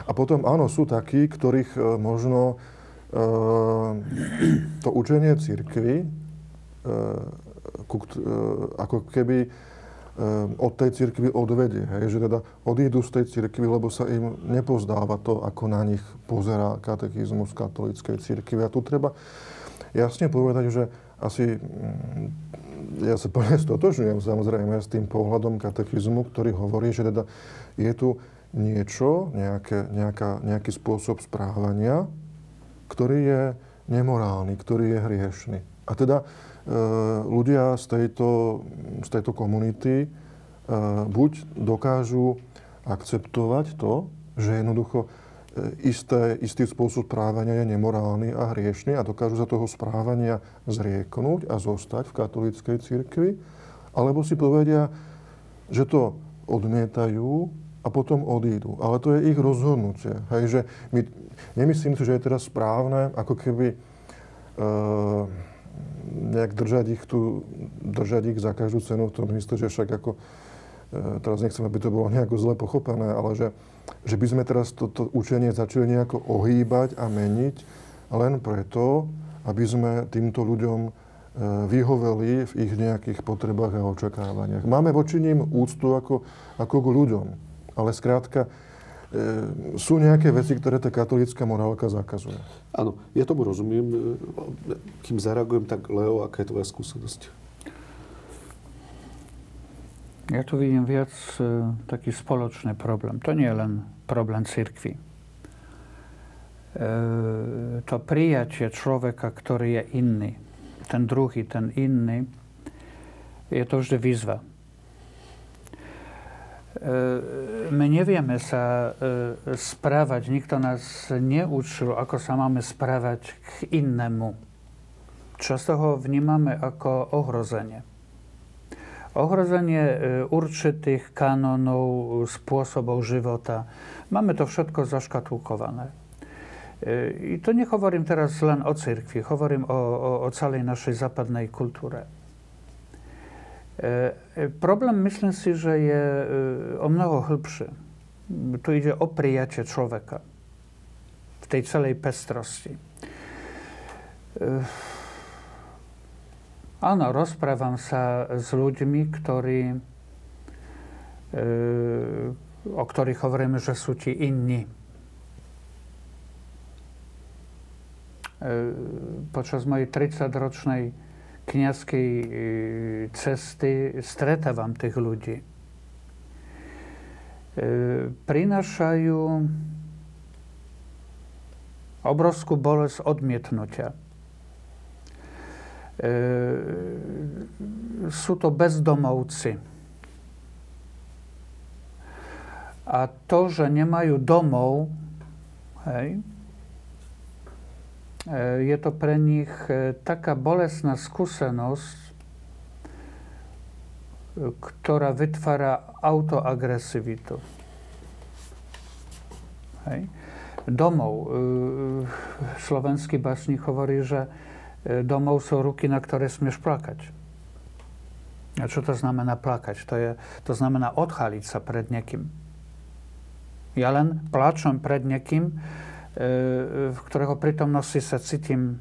A potom áno, sú takí, ktorých e, možno e, to učenie církvy e, ako keby od tej cirkvi odvedie. Hej, že teda odídu z tej cirkvi, lebo sa im nepozdáva to, ako na nich pozerá katechizmus katolíckej cirkvi. A tu treba jasne povedať, že asi mm, ja sa plne stotožujem samozrejme s tým pohľadom katechizmu, ktorý hovorí, že teda je tu niečo, nejaké, nejaká, nejaký spôsob správania, ktorý je nemorálny, ktorý je hriešný. A teda e, ľudia z tejto, z tejto komunity e, buď dokážu akceptovať to, že jednoducho isté, istý spôsob správania je nemorálny a hriešný a dokážu sa toho správania zrieknúť a zostať v katolíckej cirkvi, alebo si povedia, že to odmietajú a potom odídu. Ale to je ich rozhodnutie. Hej, že my, nemyslím si, že je teraz správne, ako keby e, nejak držať ich tu, držať ich za každú cenu v tom mysle, že však ako, e, teraz nechcem, aby to bolo nejako zle pochopené, ale že, že by sme teraz toto učenie začali nejako ohýbať a meniť len preto, aby sme týmto ľuďom E, vyhoveli v ich nejakých potrebách a očakávaniach. Máme voči ním úctu ako, ako k ľuďom, ale skrátka e, sú nejaké veci, ktoré tá katolícka morálka zakazuje. Áno, ja tomu rozumiem. Kým zareagujem, tak Leo, aká je tvoja skúsenosť? Ja tu vidím viac e, taký spoločný problém. To nie len problém cirkvi. E, to prijatie človeka, ktorý je iný, ten druhý, ten iný, je to vždy výzva. My nevieme sa e, správať, nikto nás neučil, ako sa máme správať k inému. Často ho vnímame ako ohrozenie. Ohrozenie e, určitých kanónov, spôsobov života. Máme to všetko zaškatulkované. I to nehovorím teraz len o cirkvi, hovorím o, o, o celej našej západnej kultúre. E, problém myslím si, že je e, o mnoho hĺbší. Tu ide o prijatie človeka v tej celej pestrosti. Áno, rozprávam sa s ľuďmi, ktorí, e, o ktorých hovoríme, že sú ti inni E, počas mojej 30-ročnej kniazkej e, cesty stretávam tých ľudí. Prinášajú obrovskú bolesť odmietnutia. Sú to bezdomovci. A to, že nemajú domov, hej, E, je to pre nich e, taká bolesná skúsenosť, e, ktorá vytvára autoagresivitu. Hej. Domov. Slovenský básnik hovorí, že domov sú ruky, na ktoré smieš plakať. A čo to znamená plakať? To, je, to znamená odchaliť sa pred niekým. Ja len plačem pred niekým, v ktorého prítomnosti sa cítim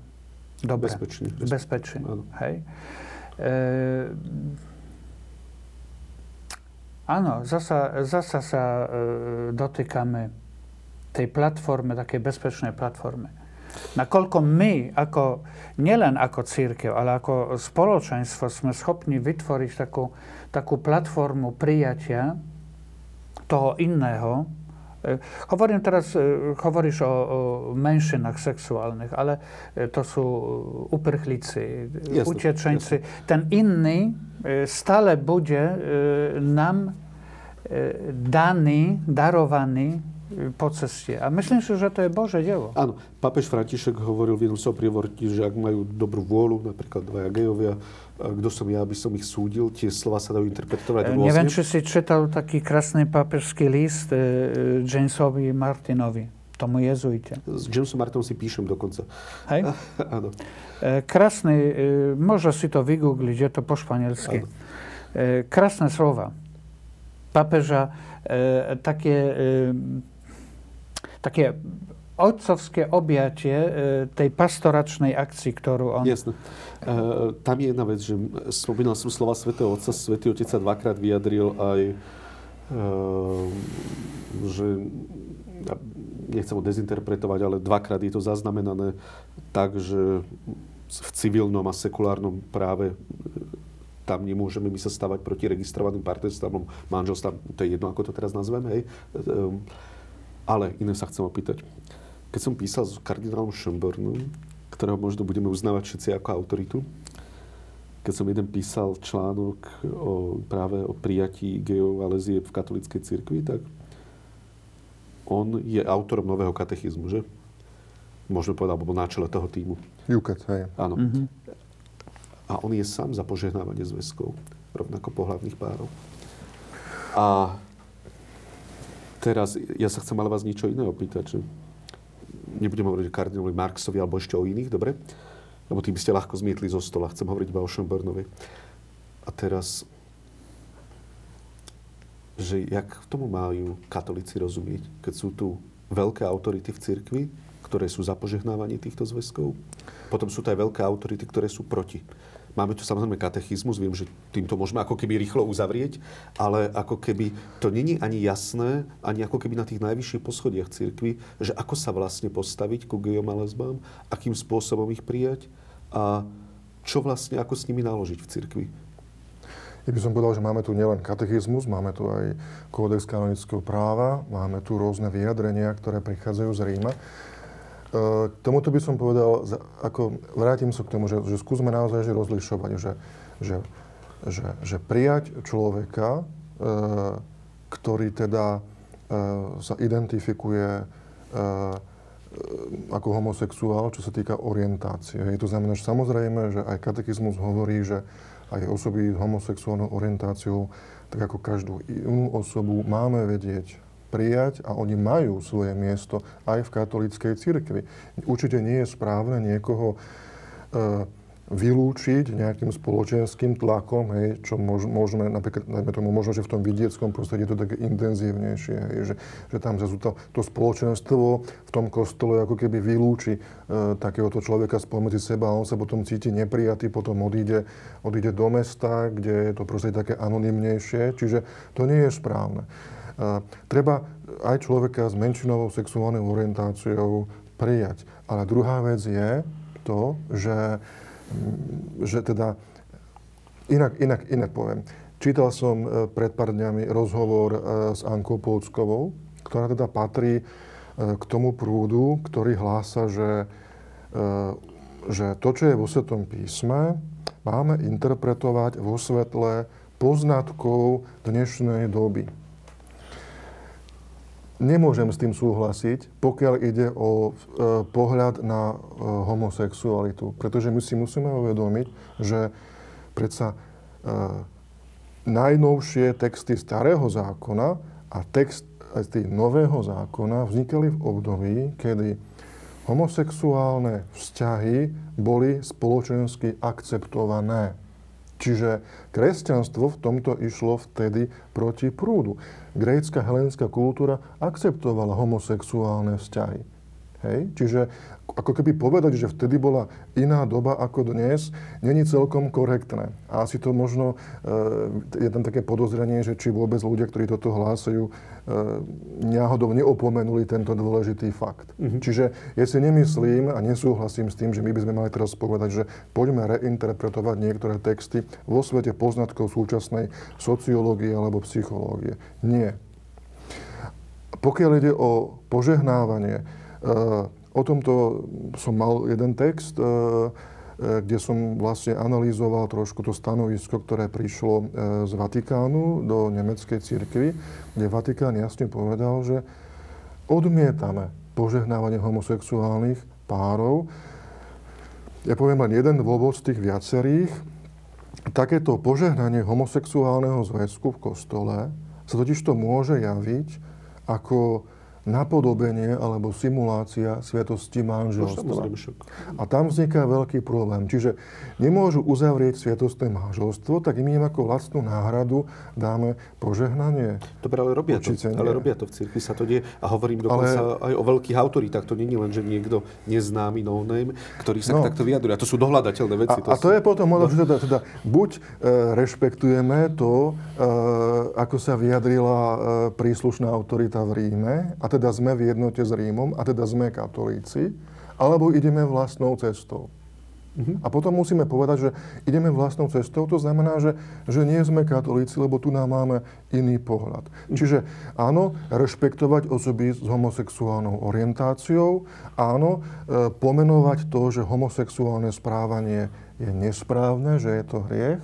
dobre. Bezpečný. Bezpečný. Hej. E, áno, zasa, zasa sa e, dotýkame tej platformy, takej bezpečnej platformy. Nakoľko my, ako, nielen ako církev, ale ako spoločenstvo, sme schopní vytvoriť takú, takú platformu prijatia toho iného, E, hovorím teraz, e, hovoríš o, o menšinách sexuálnych, ale e, to sú uprchlíci, jasne, utečenci. Jasne. Ten inny stále bude nám daný, darovaný po ceste. A myslím si, že to je Bože dielo. Áno. Papež František hovoril v jednom svojom prívorti, že ak majú dobrú vôľu, napríklad dvaja gejovia, kto som ja, aby som ich súdil, tie slova sa dajú interpretovať rôzne. Neviem, či si čítal taký krásny papežský list e, Jamesovi Martinovi, tomu jezuite. S Jamesom Martinom si píšem dokonca. Hej? Áno. E, krásny, e, môže si to vygoogliť, je to po španielsky. E, krásne slova. Papeža, e, také, e, také otcovské objatie e, tej pastoračnej akcii, ktorú on... Jasne. E, tam je jedna vec, že spomínal som slova svätého Otca, Svetý Otec sa dvakrát vyjadril aj, e, že nechcem ho dezinterpretovať, ale dvakrát je to zaznamenané tak, že v civilnom a sekulárnom práve tam nemôžeme my sa stavať proti registrovaným partnerstvom, manželstvom, to je jedno, ako to teraz nazveme, hej. Ale iné sa chcem opýtať keď som písal s kardinálom Schönbornom, ktorého možno budeme uznávať všetci ako autoritu, keď som jeden písal článok o, práve o prijatí gejov a lezie v katolíckej cirkvi, tak on je autorom nového katechizmu, že? Môžeme povedať, alebo bol na čele toho týmu. Juket, hej. Áno. Mm-hmm. A on je sám za požehnávanie zväzkov, rovnako pohľadných párov. A teraz, ja sa chcem ale vás niečo iné opýtať, že nebudem hovoriť o kardinálovi Marksovi alebo ešte o iných, dobre? Lebo tým ste ľahko zmietli zo stola. Chcem hovoriť iba o Schönbornovi. A teraz, že jak tomu majú katolíci rozumieť, keď sú tu veľké autority v cirkvi, ktoré sú za požehnávanie týchto zväzkov. Potom sú to aj veľké autority, ktoré sú proti. Máme tu samozrejme katechizmus, viem, že týmto môžeme ako keby rýchlo uzavrieť, ale ako keby to není ani jasné, ani ako keby na tých najvyšších poschodiach cirkvi, že ako sa vlastne postaviť ku gejom a lesbám, akým spôsobom ich prijať a čo vlastne, ako s nimi naložiť v cirkvi. Ja by som povedal, že máme tu nielen katechizmus, máme tu aj kódex kanonického práva, máme tu rôzne vyjadrenia, ktoré prichádzajú z Ríma. K tomuto by som povedal, ako vrátim sa k tomu, že, že skúsme naozaj že rozlišovať, že, že, že, že prijať človeka, ktorý teda sa identifikuje ako homosexuál, čo sa týka orientácie. Je to znamená, že samozrejme, že aj katechizmus hovorí, že aj osoby s homosexuálnou orientáciou, tak ako každú inú osobu, máme vedieť prijať a oni majú svoje miesto aj v katolíckej cirkvi. Určite nie je správne niekoho e, vylúčiť nejakým spoločenským tlakom, hej, čo môž, môžeme, napríklad, najmä tomu možno, že v tom vidieckom prostredí je to také intenzívnejšie, hej, že, že tam zase to, to spoločenstvo v tom kostole ako keby vylúči e, takéhoto človeka spomedzi seba a on sa potom cíti neprijatý, potom odíde, odíde do mesta, kde je to prostredie také anonymnejšie, čiže to nie je správne. Treba aj človeka s menšinovou sexuálnou orientáciou prijať. Ale druhá vec je to, že, mm, že teda, inak, inak, inak poviem. Čítal som e, pred pár dňami rozhovor e, s Ankou Polskovou, ktorá teda patrí e, k tomu prúdu, ktorý hlása, že, že to, čo je vo Svetom písme, máme interpretovať vo svetle poznatkov dnešnej doby nemôžem s tým súhlasiť, pokiaľ ide o e, pohľad na e, homosexualitu. Pretože my si musíme uvedomiť, že predsa e, najnovšie texty starého zákona a text aj nového zákona vznikali v období, kedy homosexuálne vzťahy boli spoločensky akceptované. Čiže kresťanstvo v tomto išlo vtedy proti prúdu. Grécka helenská kultúra akceptovala homosexuálne vzťahy. Hej? Čiže ako keby povedať, že vtedy bola iná doba ako dnes, není celkom korektné. A asi to možno, e, je tam také podozrenie, že či vôbec ľudia, ktorí toto hlásajú, E, náhodou neopomenuli tento dôležitý fakt. Mm-hmm. Čiže ja si nemyslím a nesúhlasím s tým, že my by sme mali teraz povedať, že poďme reinterpretovať niektoré texty vo svete poznatkov súčasnej sociológie alebo psychológie. Nie. Pokiaľ ide o požehnávanie, e, o tomto som mal jeden text, e, E, kde som vlastne analýzoval trošku to stanovisko, ktoré prišlo e, z Vatikánu do nemeckej cirkvi, kde Vatikán jasne povedal, že odmietame požehnávanie homosexuálnych párov. Ja poviem len jeden dôvod z tých viacerých. Takéto požehnanie homosexuálneho zväzku v kostole sa totiž to môže javiť ako napodobenie alebo simulácia sviatosti manželstva. A tam vzniká veľký problém. Čiže nemôžu uzavrieť sviatostné manželstvo, tak im ako vlastnú náhradu dáme požehnanie. Dobre, ale robia, to, ale robia to v cirkvi, sa to die. A hovorím dokonca ale... aj o veľkých autoritách. To nie je len, že niekto neznámy, no name, ktorý sa no. takto vyjadruje. A to sú dohľadateľné veci. A, to a to sú... je potom, no. že teda, teda buď e, rešpektujeme to, e, ako sa vyjadrila e, príslušná autorita v Ríme, a teda sme v jednote s Rímom, a teda sme katolíci, alebo ideme vlastnou cestou. Uh-huh. A potom musíme povedať, že ideme vlastnou cestou, to znamená, že, že nie sme katolíci, lebo tu nám máme iný pohľad. Uh-huh. Čiže áno, rešpektovať osoby s homosexuálnou orientáciou, áno, e, pomenovať to, že homosexuálne správanie je nesprávne, že je to hriech,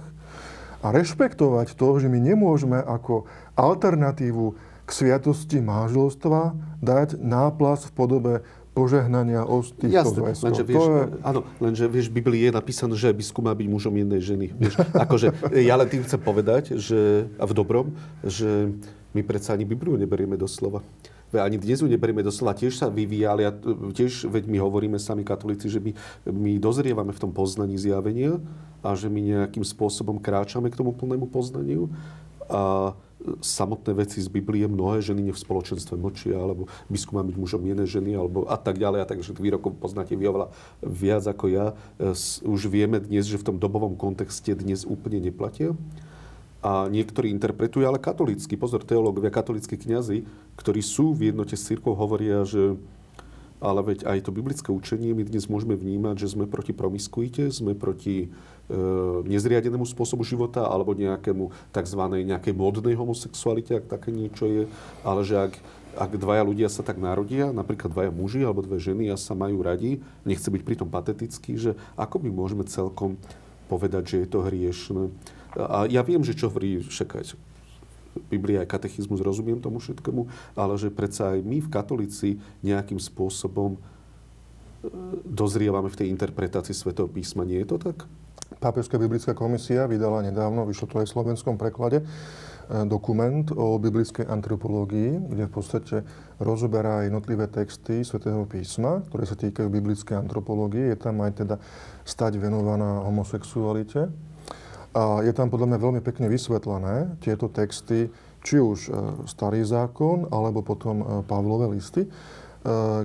a rešpektovať to, že my nemôžeme ako alternatívu k sviatosti manželstva dať náplas v podobe požehnania týchto Jasné, zväzkov. lenže vieš, to je, áno, lenže vieš, v Biblii je napísané, že biskup má byť mužom jednej ženy. Vieš, akože, ja len tým chcem povedať, že, a v dobrom, že my predsa ani Bibliu neberieme doslova. Veď Ani dnes ju neberieme doslova, tiež sa vyvíja, ale ja, tiež, veď my hovoríme sami katolíci, že my, my dozrievame v tom poznaní zjavenia a že my nejakým spôsobom kráčame k tomu plnému poznaniu. A samotné veci z Biblie mnohé ženy v spoločenstve mlčia, alebo biskup má byť mužom iné ženy, alebo a tak ďalej, a tak, že výrokov poznáte vy oveľa viac ako ja. Už vieme dnes, že v tom dobovom kontexte dnes úplne neplatia. A niektorí interpretujú, ale katolícky, pozor, teológovia, katolíckí kňazi, ktorí sú v jednote s církou, hovoria, že ale veď aj to biblické učenie my dnes môžeme vnímať, že sme proti promiskuite, sme proti e, nezriadenému spôsobu života alebo nejakému tzv. nejakej modnej homosexualite, ak také niečo je, ale že ak, ak dvaja ľudia sa tak narodia, napríklad dvaja muži alebo dve ženy a sa majú radi, nechce byť pritom patetický, že ako my môžeme celkom povedať, že je to hriešne. A ja viem, že čo hovorí však Biblia aj katechizmus, rozumiem tomu všetkému, ale že predsa aj my v katolíci nejakým spôsobom e, dozrievame v tej interpretácii Svetého písma. Nie je to tak? Pápežská biblická komisia vydala nedávno, vyšlo to aj v slovenskom preklade, e, dokument o biblickej antropológii, kde v podstate rozoberá jednotlivé texty svätého písma, ktoré sa týkajú biblickej antropológie. Je tam aj teda stať venovaná homosexualite. A je tam podľa mňa veľmi pekne vysvetlené tieto texty, či už e, starý zákon, alebo potom e, Pavlové listy, e,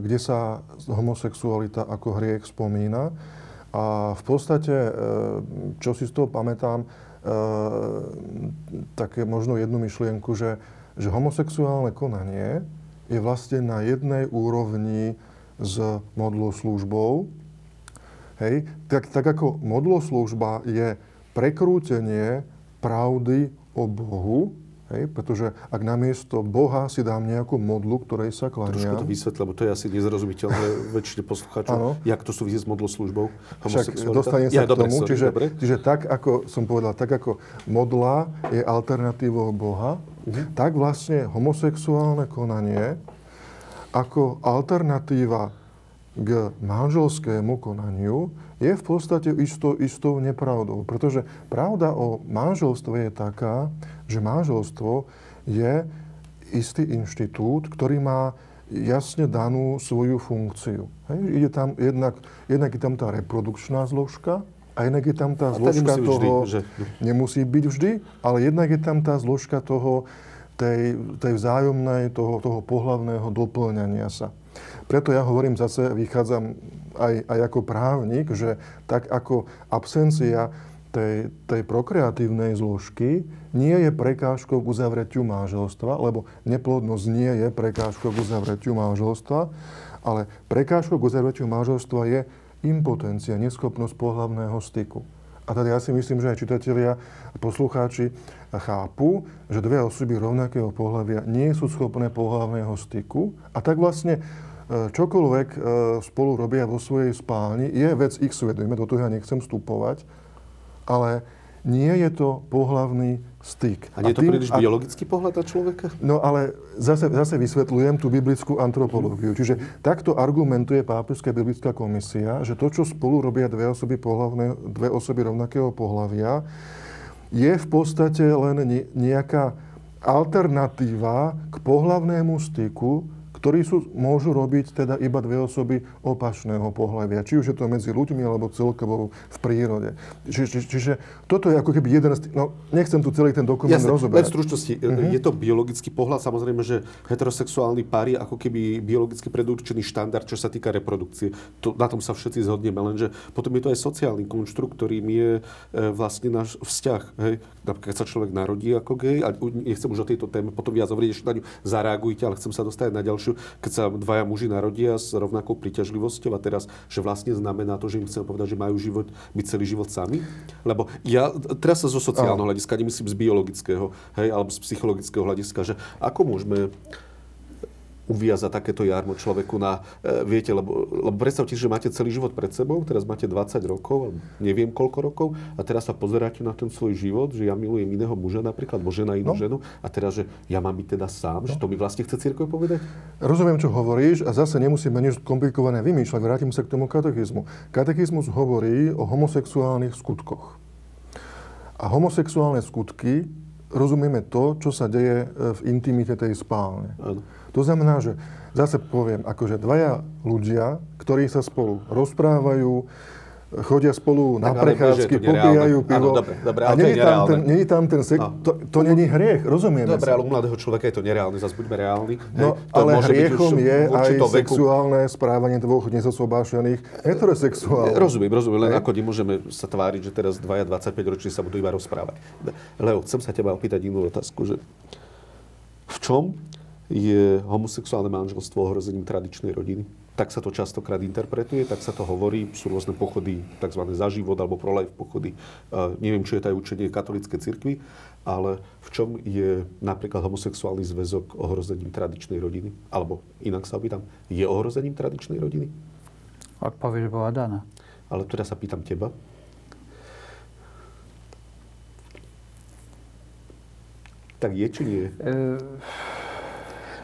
kde sa homosexualita ako hriech spomína. A v podstate, čo si z toho pamätám, e, také možno jednu myšlienku, že, že homosexuálne konanie je vlastne na jednej úrovni s modloslužbou. Hej, tak, tak ako modloslužba je prekrútenie pravdy o Bohu, hej, pretože ak namiesto Boha si dám nejakú modlu, ktorej sa Trošku klania, to vysvetľ, lebo to je asi nezrozumiteľné väčšine poslucháčov. Jak to súvisí s modloslužbou? Však Homosexualita? dostanem sa ja, k dobre, tomu, sorry, čiže, dobre. čiže tak, ako som povedal, tak ako modla je alternatívou Boha, Mhm. tak vlastne homosexuálne konanie ako alternatíva k manželskému konaniu je v podstate istou, istou nepravdou. Pretože pravda o manželstve je taká, že manželstvo je istý inštitút, ktorý má jasne danú svoju funkciu. Hej? Ide tam jednak, jednak je tam tá reprodukčná zložka, a jednak je tam tá A zložka byť vždy, toho... že- Nemusí byť vždy, ale jednak je tam tá zložka toho, tej, tej vzájomnej, toho, toho pohlavného doplňania sa. Preto ja hovorím zase, vychádzam aj, aj ako právnik, že tak ako absencia tej, tej prokreatívnej zložky nie je prekážkou k uzavretiu manželstva, lebo neplodnosť nie je prekážkou k uzavretiu manželstva, ale prekážkou k uzavretiu manželstva je impotencia, neschopnosť pohlavného styku. A teda ja si myslím, že aj čitatelia a poslucháči chápu, že dve osoby rovnakého pohľavia nie sú schopné pohlavného styku a tak vlastne čokoľvek e, spolu robia vo svojej spálni, je vec ich svedomia, do toho ja nechcem vstupovať, ale nie je to pohlavný styk. A nie je to tým- príliš a- biologický pohľad na človeka? No ale zase, zase vysvetľujem tú biblickú antropológiu. Čiže takto argumentuje Pápežská biblická komisia, že to, čo spolu robia dve osoby, pohlavné, dve osoby rovnakého pohľavia, je v podstate len ne- nejaká alternatíva k pohlavnému styku, ktorý sú, môžu robiť teda iba dve osoby opačného pohľavia. Či už je to medzi ľuďmi, alebo celkovo v prírode. Či, či, čiže toto je ako keby jeden z. No, nechcem tu celý ten dokument Jasne, len v rozoberať. stručnosti. Mhm. Je to biologický pohľad, samozrejme, že heterosexuálny pár je ako keby biologicky predurčený štandard, čo sa týka reprodukcie. To, na tom sa všetci zhodneme, lenže potom je to aj sociálny konštrukt, ktorým je e, vlastne náš vzťah. Hej? Napríklad, sa človek narodí ako gej, a nechcem už o tejto téme potom viac hovoriť, ešte na ňu zareagujte, ale chcem sa dostať na ďalšiu, keď sa dvaja muži narodia s rovnakou príťažlivosťou a teraz, že vlastne znamená to, že im chcem povedať, že majú život, byť celý život sami? Lebo ja teraz sa zo sociálneho hľadiska, nemyslím z biologického, hej, alebo z psychologického hľadiska, že ako môžeme uviaza takéto jarmo človeku na, e, viete, lebo, lebo predstavte, že máte celý život pred sebou, teraz máte 20 rokov, neviem koľko rokov, a teraz sa pozeráte na ten svoj život, že ja milujem iného muža napríklad, alebo žena inú No. ženu, a teraz, že ja mám byť teda sám, že to mi vlastne chce církev povedať? Rozumiem, čo hovoríš a zase nemusíme nič komplikované vymýšľať. Vrátim sa k tomu katechizmu. Katechizmus hovorí o homosexuálnych skutkoch. A homosexuálne skutky rozumieme to, čo sa deje e, v intimite tej spálne. Áno. To znamená, že zase poviem, akože dvaja ľudia, ktorí sa spolu rozprávajú, chodia spolu na Tak, prechádzky, popijajú pivo. Áno, dobre, dobre, a není tam, ten, není tam ten sex, No. to, to není hriech, rozumieme Dobre, sa. ale u mladého človeka je to nereálne, zase buďme reálni. No, to ale môže byť už hriechom je aj veku. sexuálne správanie dvoch nezosobášených heterosexuálov. Rozumiem, rozumiem, len ako nemôžeme sa tváriť, že teraz dvaja 25 roční sa budú iba rozprávať. Leo, chcem sa teba opýtať inú otázku, že v čom je homosexuálne manželstvo ohrozením tradičnej rodiny? Tak sa to častokrát interpretuje, tak sa to hovorí, sú rôzne pochody, tzv. za život alebo pro life pochody. Uh, neviem, či je to aj učenie katolíckej cirkvi, ale v čom je napríklad homosexuálny zväzok ohrozením tradičnej rodiny? Alebo inak sa opýtam, je ohrozením tradičnej rodiny? Odpoveď bola daná. Ale teraz sa pýtam teba. Tak je či nie? E,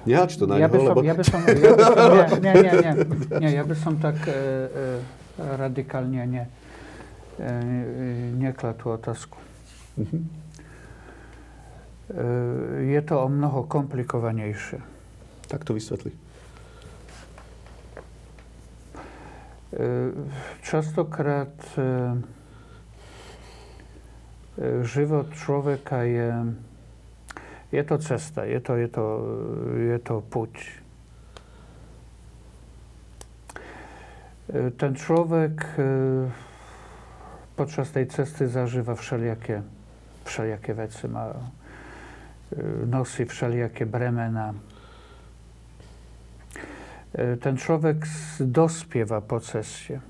Nehač to na ja, neho, som, lebo... ja by som, ja by som, nie, nie, nie, nie, nie, ja by som tak e, e, radikálne ne, e, nekladł tú otázku. Mhm. E, je to o mnoho komplikovanejšie. Tak to vysvetli. E, Častokrát e, e, život človeka je, je to cesta, je to, je to, je to puť. E, Ten človek e, podczas tej cesty zażywa wszelijakie, wszelijakie veci, ma, e, nosi wszelijakie bremena. Ten człowiek dospiewa po ceście.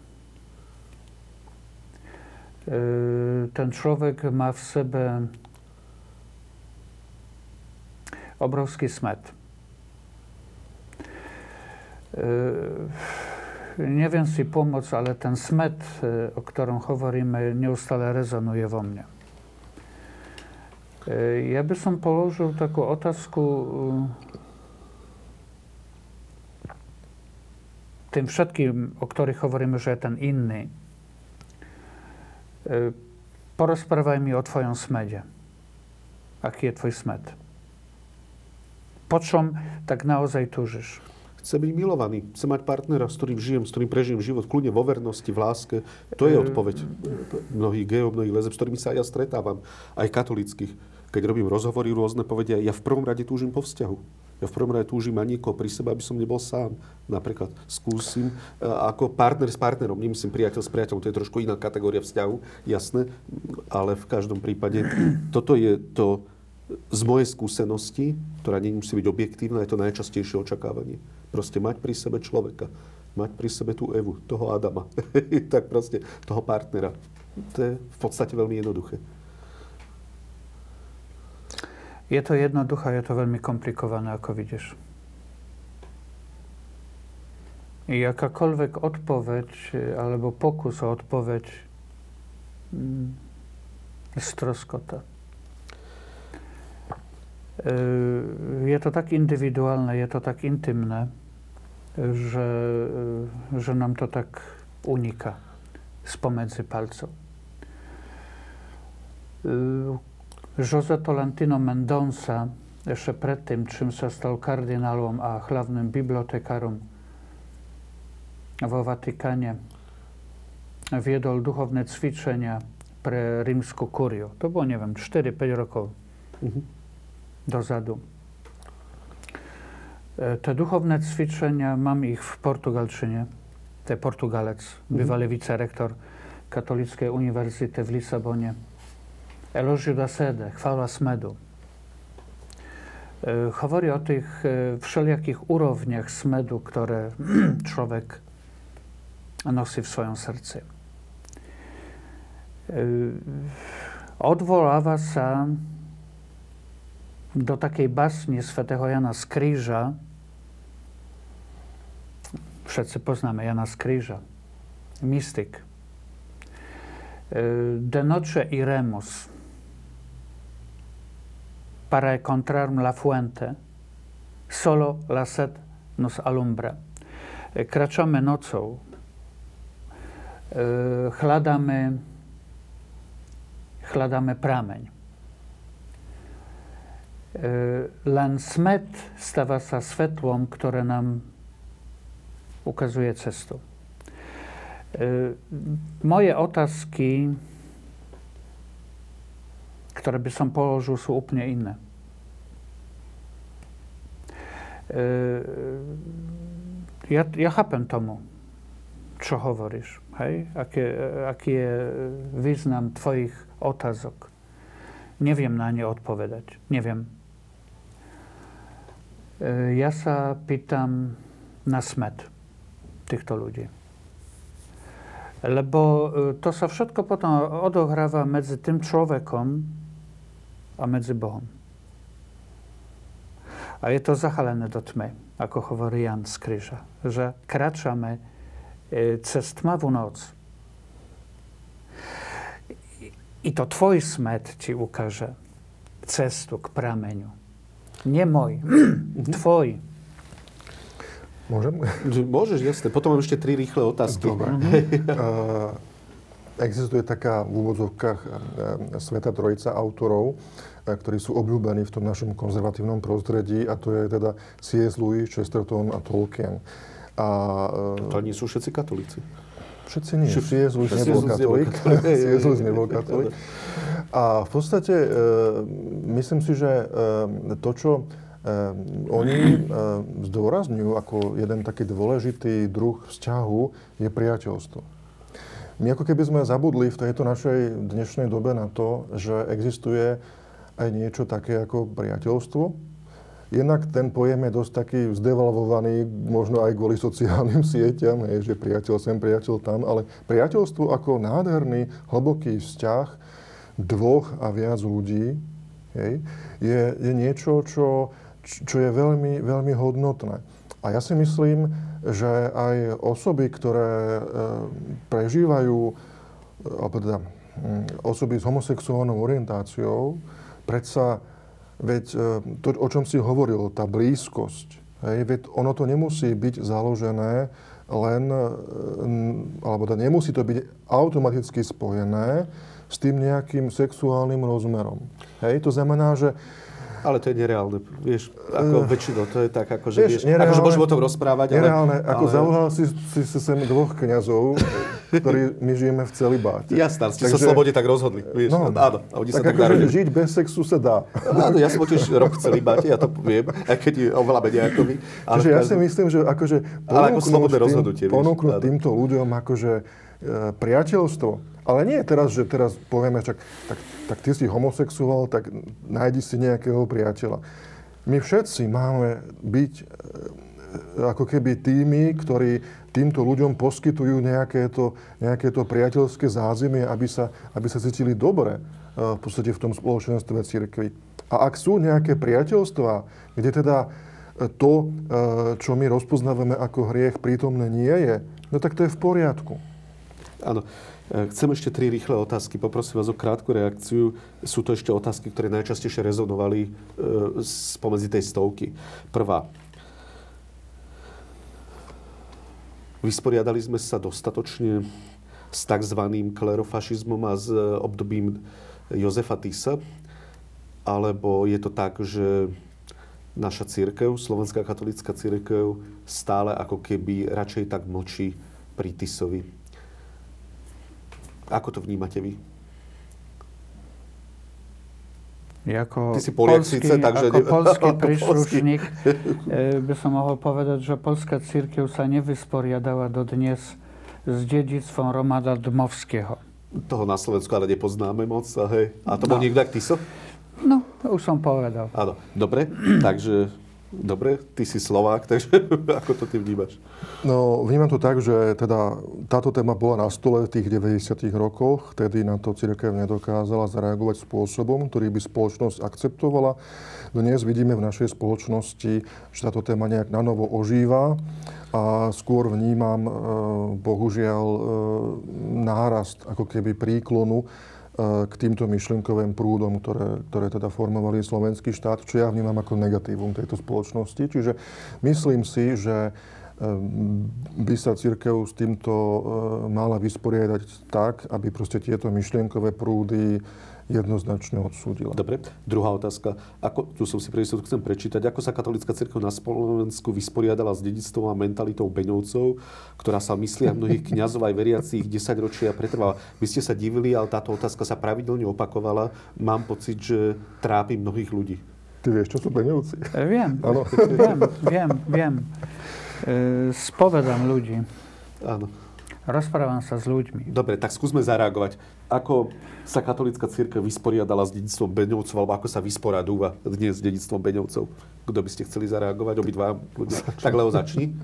Ten człowiek ma w sobie obrovský smet. E, Neviem si pomôcť, ale ten smet, e, o ktorom hovoríme, neustále rezonuje vo mne. E, Ja by som položil takú otázku e, tým všetkým, o ktorých hovoríme, že je ten inný. E, Porozprávaj mi o tvojom smede. Aký je tvoj smed? Po čom tak naozaj túžiš? Chce byť milovaný, chce mať partnera, s ktorým žijem, s ktorým prežijem život, kľudne vo vernosti, v láske. To je E, odpoveď mnohých geov, mnohých lezeb, s ktorými sa ja stretávam, aj katolických. Keď robím rozhovory rôzne, povedia, ja v prvom rade túžim po vzťahu. Ja v prvom rade túžim mať niekoho pri sebe, aby som nebol sám. Napríklad skúsim e, ako partner s partnerom, nemyslím priateľ s priateľom, to je trošku iná kategória vzťahu, jasné, ale v každom prípade toto je to z mojej skúsenosti, ktorá nemusí byť objektívna, je to najčastejšie očakávanie. Proste mať pri sebe človeka, mať pri sebe tú Evu, toho Adama, tak proste toho partnera. To je v podstate veľmi jednoduché. Je to jednoduché, je to veľmi komplikované, ako vidíš. Odpowiedź e, albo pokus o odpowiedź mm, jest troskota. E, Je to tak indywidualne, je to tak intymne, że, e, że nam to tak unika spomedzy palców. E, José Tolentino Mendonça, jeszcze przed tym, czym się stał kardynałem, a hlavnym bibliotekarom vo Watykanie, viedol duchovné cvičenia pre rímsku kuriu. To bolo, neviem, 4-5 rokov Mhm. Dozadu. E, Te duchowne ćwiczenia, mam ich w Portugalczynie. Te Portugalec, bywali wicerektor Katolickiej Uniwersytety w Lisabonie. Elogio da sede, chwała smedu. E, Mówi o tych e, wszelakich urowniach smedu, które człowiek nosi w swoim sercu. E, Odwoława się do takiej basni świętego Jana Skryża, wszyscy poznamy Jana Skryża, mistyk, y, De noche iremos para encontrar la fuente, solo la sed nos alumbra. Y, kraczamy nocą, y, chladamy, chladamy pramień. E, Len smet stawa sa svetłom, które nam ukazuje cestu. E, Moje otázky, ktoré by som položil, sú úplne iné. E, Ja, ja chápem tomu, čo hovoríš. Hej? Aké, aký je význam tvojich otázok. Neviem na ne odpovedať. Neviem. E, Ja sa pýtam na smet týchto ľudí. Lebo e, to sa všetko potom odohráva medzi tým človekom a medzi Bohom. A je to zahalené do tmy, ako hovorí Jan z Kryža, že kračamy e, cez tmavú noc. I to tvoj smet ci ukaże cestu k prameniu. Nie môj, tvoj. Môžem? Že Môžeš, jasne. Potom mám ešte tri rýchle otázky. Dobre. Uh, existuje taká v úvodzovkách uh, Sveta Trojica autorov, uh, ktorí sú obľúbení v tom našom konzervatívnom prostredí a to je teda C.S. Lewis, Chesterton a Tolkien. A, uh, To nie sú všetci katolíci. Všetci nie. Všetci- C.S. nebol katolík. Lewis nebol katolík. A v podstate e, myslím si, že e, to, čo e, oni e, zdôrazňujú ako jeden taký dôležitý druh vzťahu, je priateľstvo. My ako keby sme zabudli v tejto našej dnešnej dobe na to, že existuje aj niečo také ako priateľstvo. Jednak ten pojem je dosť taký zdevalvovaný, možno aj kvôli sociálnym sieťam, hej, že priateľ sem, priateľ tam, ale priateľstvo ako nádherný, hlboký vzťah dvoch a viac ľudí hej, je, je niečo, čo, čo je veľmi, veľmi hodnotné. A ja si myslím, že aj osoby, ktoré e, prežívajú, e, alebo teda mm, osoby s homosexuálnou orientáciou, predsa Veď e, to, o čom si hovoril, tá blízkosť, hej, veď ono to nemusí byť založené len, e, alebo teda nemusí to byť automaticky spojené s tým nejakým sexuálnym rozmerom. Hej, to znamená, že Ale to je nereálne. Vieš, ako Eh, väčšinou, to je tak, ako že vieš, vieš, akože môžeme o tom rozprávať, ale... nereálne, ako ale... zavolal si, si, si sem dvoch kňazov, ktorí my žijeme v celibáte. Jasná, ste sa Takže- slobode tak rozhodli. Vieš, No. áno, a oni sa Tak tak akože žiť bez sexu sa dá. Áno, ja som tiež rok v celibáte, ja to viem, aj keď je oveľa menej ako vy. Ale Čiže v ja si myslím, že akože Ale ako slobodné tým- rozhodnutie. Ponúknuť týmto ľuďom akože e, priateľstvo. Ale nie teraz, že teraz povieme, čak, tak, tak ty si homosexuál, tak nájdi si nejakého priateľa. My všetci máme byť e, ako keby tými, ktorí týmto ľuďom poskytujú nejaké to, nejaké to priateľské zázemie, aby sa, aby sa cítili dobre e, v podstate v tom spoločenstve cirkvi. A ak sú nejaké priateľstvá, kde teda e, to, e, čo my rozpoznávame ako hriech, prítomné nie je, no tak to je v poriadku. Áno. Chcem ešte tri rýchle otázky. Poprosím vás o krátku reakciu. Sú to ešte otázky, ktoré najčastejšie rezonovali spomedzi tej stovky. Prvá. Vysporiadali sme sa dostatočne s tzv. klerofašizmom a s obdobím Jozefa Tisa? Alebo je to tak, že naša církev, Slovenská katolická církev, stále ako keby radšej tak mlčí pri Tisovi? Ako to vnímate vy? Ja Ako Ty si Poliak polský, síce, takže ako polský príslušník e, by som mohol povedať, že polská církev sa nevysporiadala dodnes s dedictvom Romana Dmovského. Toho na Slovensku ale nepoznáme moc. Hej. a to bol No. niekto Tiso? No, už som povedal. Áno. Dobre, takže... Dobre, ty si Slovák, takže ako to ty vnímaš? No, vnímam to tak, že teda táto téma bola na stole v tých 90. rokoch, vtedy na to církev nedokázala zareagovať spôsobom, ktorý by spoločnosť akceptovala. Dnes vidíme v našej spoločnosti, že táto téma nejak nanovo ožíva a skôr vnímam e, bohužiaľ e, nárast ako keby príklonu k týmto myšlienkovým prúdom, ktoré, ktoré teda formovali slovenský štát, čo ja vnímam ako negatívum tejto spoločnosti. Čiže myslím si, že by sa církev s týmto mala vysporiadať tak, aby proste tieto myšlienkové prúdy jednoznačne odsúdila. Dobre, druhá otázka. Ako, tu som si pre chcem prečítať. Ako sa katolická cirkev na Slovensku vysporiadala s dedictvom a mentalitou Beňovcov, ktorá sa myslí a mnohých kňazov aj veriacich 10 ročia pretrvala. Vy ste sa divili, ale táto otázka sa pravidelne opakovala. Mám pocit, že trápi mnohých ľudí. Ty vieš, čo sú Beňovci? E, viem, viem, viem, viem. E, spovedám ľudí. Áno. Rozprávam sa s ľuďmi. Dobre, tak skúsme zareagovať. Ako sa katolická církev vysporiadala s dedictvom Beňovcov, alebo ako sa vysporadúva dnes s dedictvom Beňovcov? Kto by ste chceli zareagovať? Obidva ľudia. Tak Leo, začni.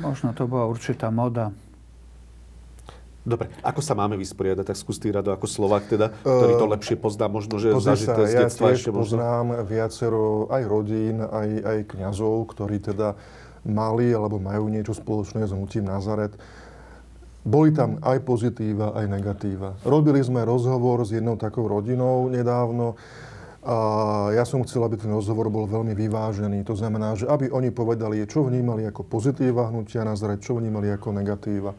Možno to bola určitá moda. Dobre, ako sa máme vysporiadať? Tak skús ty, Rado, ako Slovak teda, ktorý to lepšie pozná, možno, že Pozri zažité sa, z ja detstva tiež ešte možno. poznám viacero aj rodín, aj, aj kňazov, ktorí teda mali alebo majú niečo spoločné s hnutím Nazaret. Boli tam aj pozitíva, aj negatíva. Robili sme rozhovor s jednou takou rodinou nedávno a ja som chcel, aby ten rozhovor bol veľmi vyvážený. To znamená, že aby oni povedali, čo vnímali ako pozitíva hnutia Nazaret, čo vnímali ako negatíva.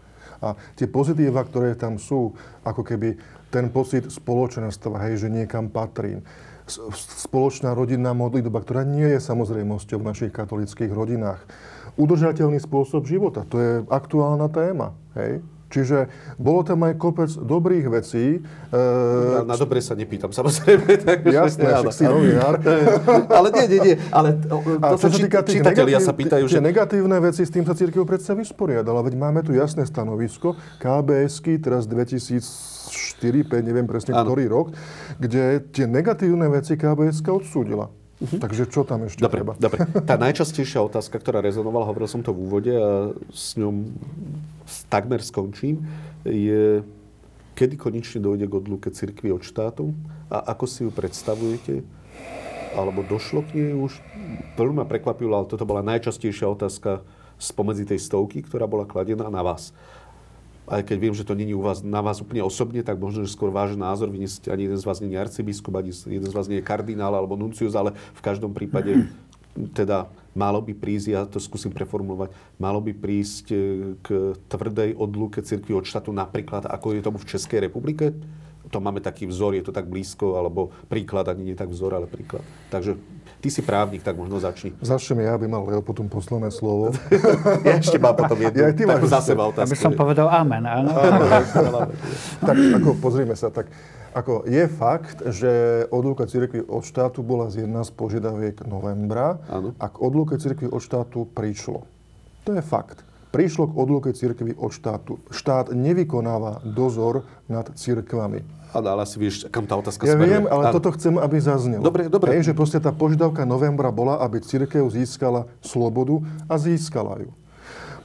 A tie pozitíva, ktoré tam sú, ako keby ten pocit spoločenstva, hej, že niekam patrím. Spoločná rodinná modlitba, ktorá nie je samozrejmosťou v našich katolických rodinách. Udržateľný spôsob života, to je aktuálna téma. Hej? Čiže bolo tam aj kopec dobrých vecí. Na, na dobre sa nepýtam, samozrejme. Tak, Jasné, však si novinár. ale nie, nie, nie. Ale to, A čo sa týka tých čitatelia negatív, sa pýtajú, že... negatívne veci, s tým sa církev predsa vysporiadala. Veď máme tu jasné stanovisko, KBSky, teraz 2004, 5, neviem presne ano. ktorý rok, kde tie negatívne veci KBSK odsúdila. Uh-huh. Takže čo tam ešte dobre, treba? Dobre, tá najčastejšia otázka, ktorá rezonovala, hovoril som to v úvode a s ňou takmer skončím, je, kedy konečne dojde k odluke cirkvi od štátu a ako si ju predstavujete? Alebo došlo k nej už? Veľmi ma prekvapilo, ale toto bola najčastejšia otázka spomedzi tej stovky, ktorá bola kladená na vás aj keď viem, že to není u vás, na vás úplne osobne, tak možno, že skôr váš názor, vy nie ste, ani jeden z vás nie je arcibiskup, ani jeden z vás nie je kardinál alebo nuncius, ale v každom prípade teda malo by prísť, ja to skúsim preformulovať, malo by prísť e, k tvrdej odluke cirkvi od štátu napríklad, ako je tomu v Českej republike? To máme taký vzor, je to tak blízko, alebo príklad, ani nie tak vzor, ale príklad. Takže Ty si právnik, tak možno začni. Začnem ja, aby mal Leo potom posledné slovo. ja ešte mám potom jednu ja, ty takú za seba otázku. Aby som povedal amen, áno. tak ako pozrime sa, tak ako je fakt, že odluka cirkvi od štátu bola z jedna z požiadaviek novembra ano. a k odluke cirkvi od štátu prišlo. To je fakt. Prišlo k odluke cirkvi od štátu. Štát nevykonáva dozor nad cirkvami ale asi vieš, kam tá otázka Ja smeruje. viem, ale ano. toto chcem, aby zaznelo. Dobre, dobre. Hej, že proste tá požiadavka novembra bola, aby církev získala slobodu a získala ju.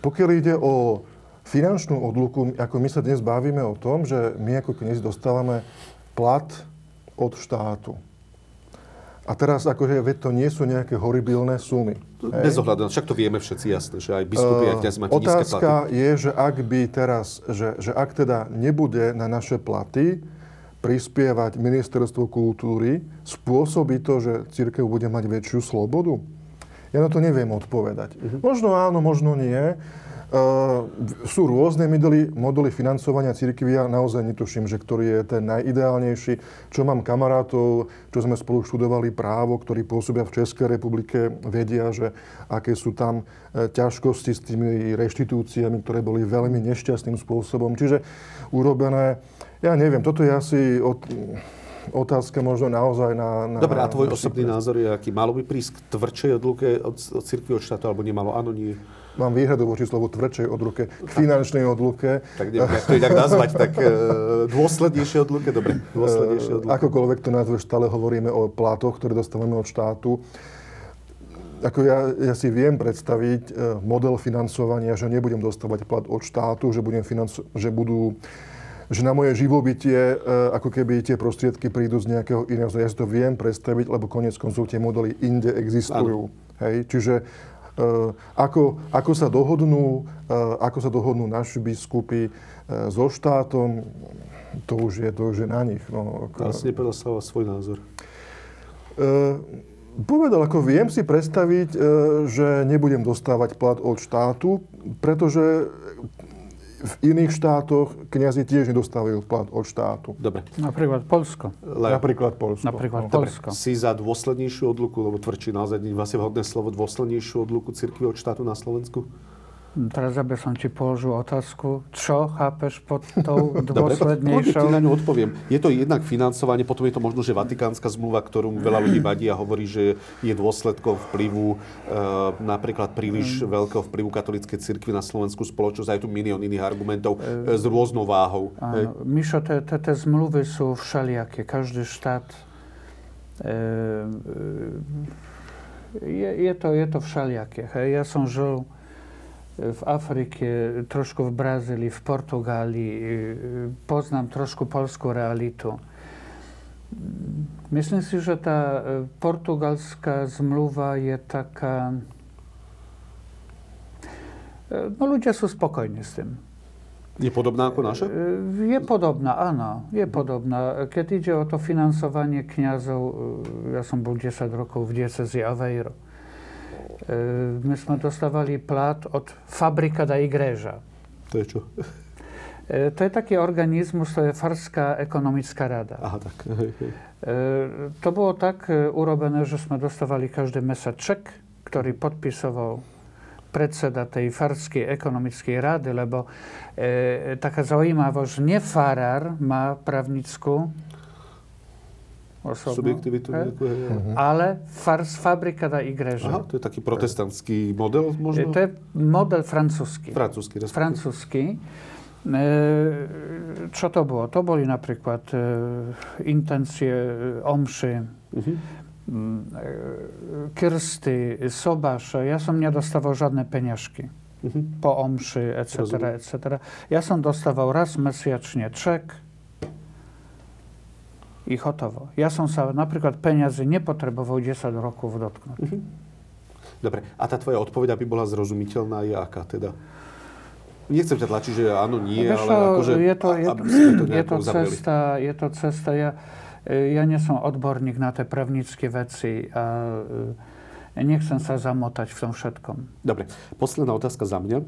Pokiaľ ide o finančnú odluku, ako my sa dnes bavíme o tom, že my ako kniezi dostávame plat od štátu. A teraz akože, veď to nie sú nejaké horibilné sumy. Bez ohľadu, však to vieme všetci jasne, že aj biskupy, uh, aj kniazy máte Otázka je, že ak by teraz, že, že ak teda nebude na naše platy prispievať ministerstvo kultúry, spôsobí to, že církev bude mať väčšiu slobodu? Ja na to neviem odpovedať. Uh-huh. Možno áno, možno nie. Sú rôzne modely, modely financovania cirkvi, ja naozaj netuším, že ktorý je ten najideálnejší. Čo mám kamarátov, čo sme spolu študovali právo, ktorí pôsobia v Českej republike, vedia, že aké sú tam e, ťažkosti s tými reštitúciami, ktoré boli veľmi nešťastným spôsobom. Čiže urobené, ja neviem, toto je asi od, otázka možno naozaj na... na Dobre, a tvoj osobný názor je aký? Malo by prísť k tvrdšej odluke od, od cirkvi od štátu, alebo nemalo? Áno, nie? Mám výhradu voči slovu tvrdšej odluke, k finančnej odluke. Tak neviem, to inak nazvať, tak e, dôslednejšie odluke, dobre, dôslednejšie odluke. Akokoľvek to nazveš, stále hovoríme o plátoch, ktoré dostávame od štátu. Ako ja, ja si viem predstaviť e, model financovania, že nebudem dostávať plat od štátu, že, budem financo- že budú že na moje živobytie, e, ako keby tie prostriedky prídu z nejakého iného. Ja si to viem predstaviť, lebo konec koncov tie modely inde existujú. Hej? Čiže ako, ako, sa dohodnú, e, ako sa dohodnú naši biskupy e, so štátom, to už je, to už je na nich. No, ako... Asi nepovedal sa svoj názor. Uh, povedal, ako viem si predstaviť, že nebudem dostávať plat od štátu, pretože v iných štátoch kniazy tiež nedostávajú plat od štátu. Dobre. Napríklad Polsko. Le... Napríklad Polsko. Napríklad no. Polsko. Si za dôslednejšiu odluku, lebo tvrdší naozaj vlastne vhodné slovo, dôslednejšiu odluku cirkvi od štátu na Slovensku? Teraz aby som ti položil otázku, čo chápeš pod tou dôslednejšou? Dobre, ti na ňu odpoviem. Je to jednak financovanie, potom je to možno, že vatikánska zmluva, ktorú veľa ľudí vadí a hovorí, že je dôsledkom vplyvu e, napríklad príliš mm. veľkého vplyvu katolíckej cirkvi na slovenskú spoločnosť. Aj tu milión iných argumentov e, s rôznou váhou. Áno. Mišo, tie zmluvy sú všelijaké. Každý štát e, je, je, to, je to všelijaké. Ja som žil v Afrike, trošku v Brazílii, v Portugálii, poznám trošku polskú realitu. Myslím si, že tá portugalská zmluva je taká... No ľudia sú spokojní s tým. Je podobná ako naša? Je podobná, áno. Je podobná. Keď ide o to financovanie kňazov, ja som bol 10 rokov v diecezi Aveiro E, my sme dostávali plat od Fabrika da Igreja. To je čo? E, to je taký organizmus, to je Farská ekonomická rada. Aha, tak. E, to bolo tak urobené, že sme dostávali každý mesiac ček, ktorý podpisoval predseda tej Farskej ekonomickej rady, lebo e, taká zaujímavosť, nefarár má právnickú osobnú. Subjektivitu he? nejakú, hej. Uh-huh. Ale fars fabrika da igreže. Aha, to je taký protestantský model možno? To je model francúzsky. Francúzsky, Francúzsky. E, čo to bolo? To boli napríklad e, intencie e, omši, uh-huh. kirsty, sobáše. Ja som nedostával žiadne peňažky uh-huh. po omši, etc., etc. Ja som dostával raz mesiačne ček, i hotovo. Ja som sa napríklad peniazy nepotreboval 10 rokov dotknúť. Mhm. Dobre, a tá tvoja odpoveď, aby bola zrozumiteľná, je aká teda? Nechcem ťa tlačiť, že áno, nie, Víš, ale akože... Je to, je, to, to je to cesta, je to cesta. Ja, ja nie som odborník na tie právnické veci a e, nechcem sa zamotať v tom všetkom. Dobre, posledná otázka za mňa.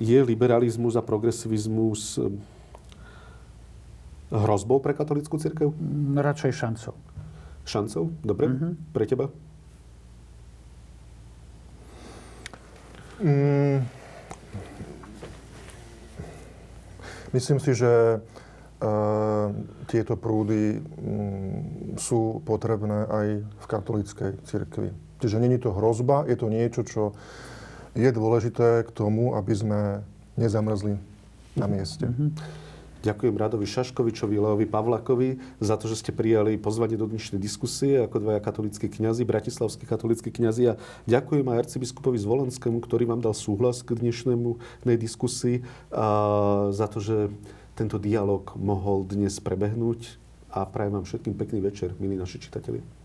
Je liberalizmus a progresivizmus hrozbou pre katolickú církev? Mm, radšej šancou. Šancou? Dobre. Mm-hmm. Pre teba? Mm, myslím si, že uh, tieto prúdy um, sú potrebné aj v katolíckej cirkvi. Čiže není to hrozba, je to niečo, čo je dôležité k tomu, aby sme nezamrzli na mieste. Mm-hmm. Ďakujem Radovi Šaškovičovi, Leovi Pavlakovi za to, že ste prijali pozvanie do dnešnej diskusie ako dvaja katolíckí kňazi, bratislavskí katolíckí kňazi. A ďakujem aj arcibiskupovi Zvolenskému, ktorý vám dal súhlas k dnešnému diskusii a za to, že tento dialog mohol dnes prebehnúť a prajem vám všetkým pekný večer, milí naši čitatelia.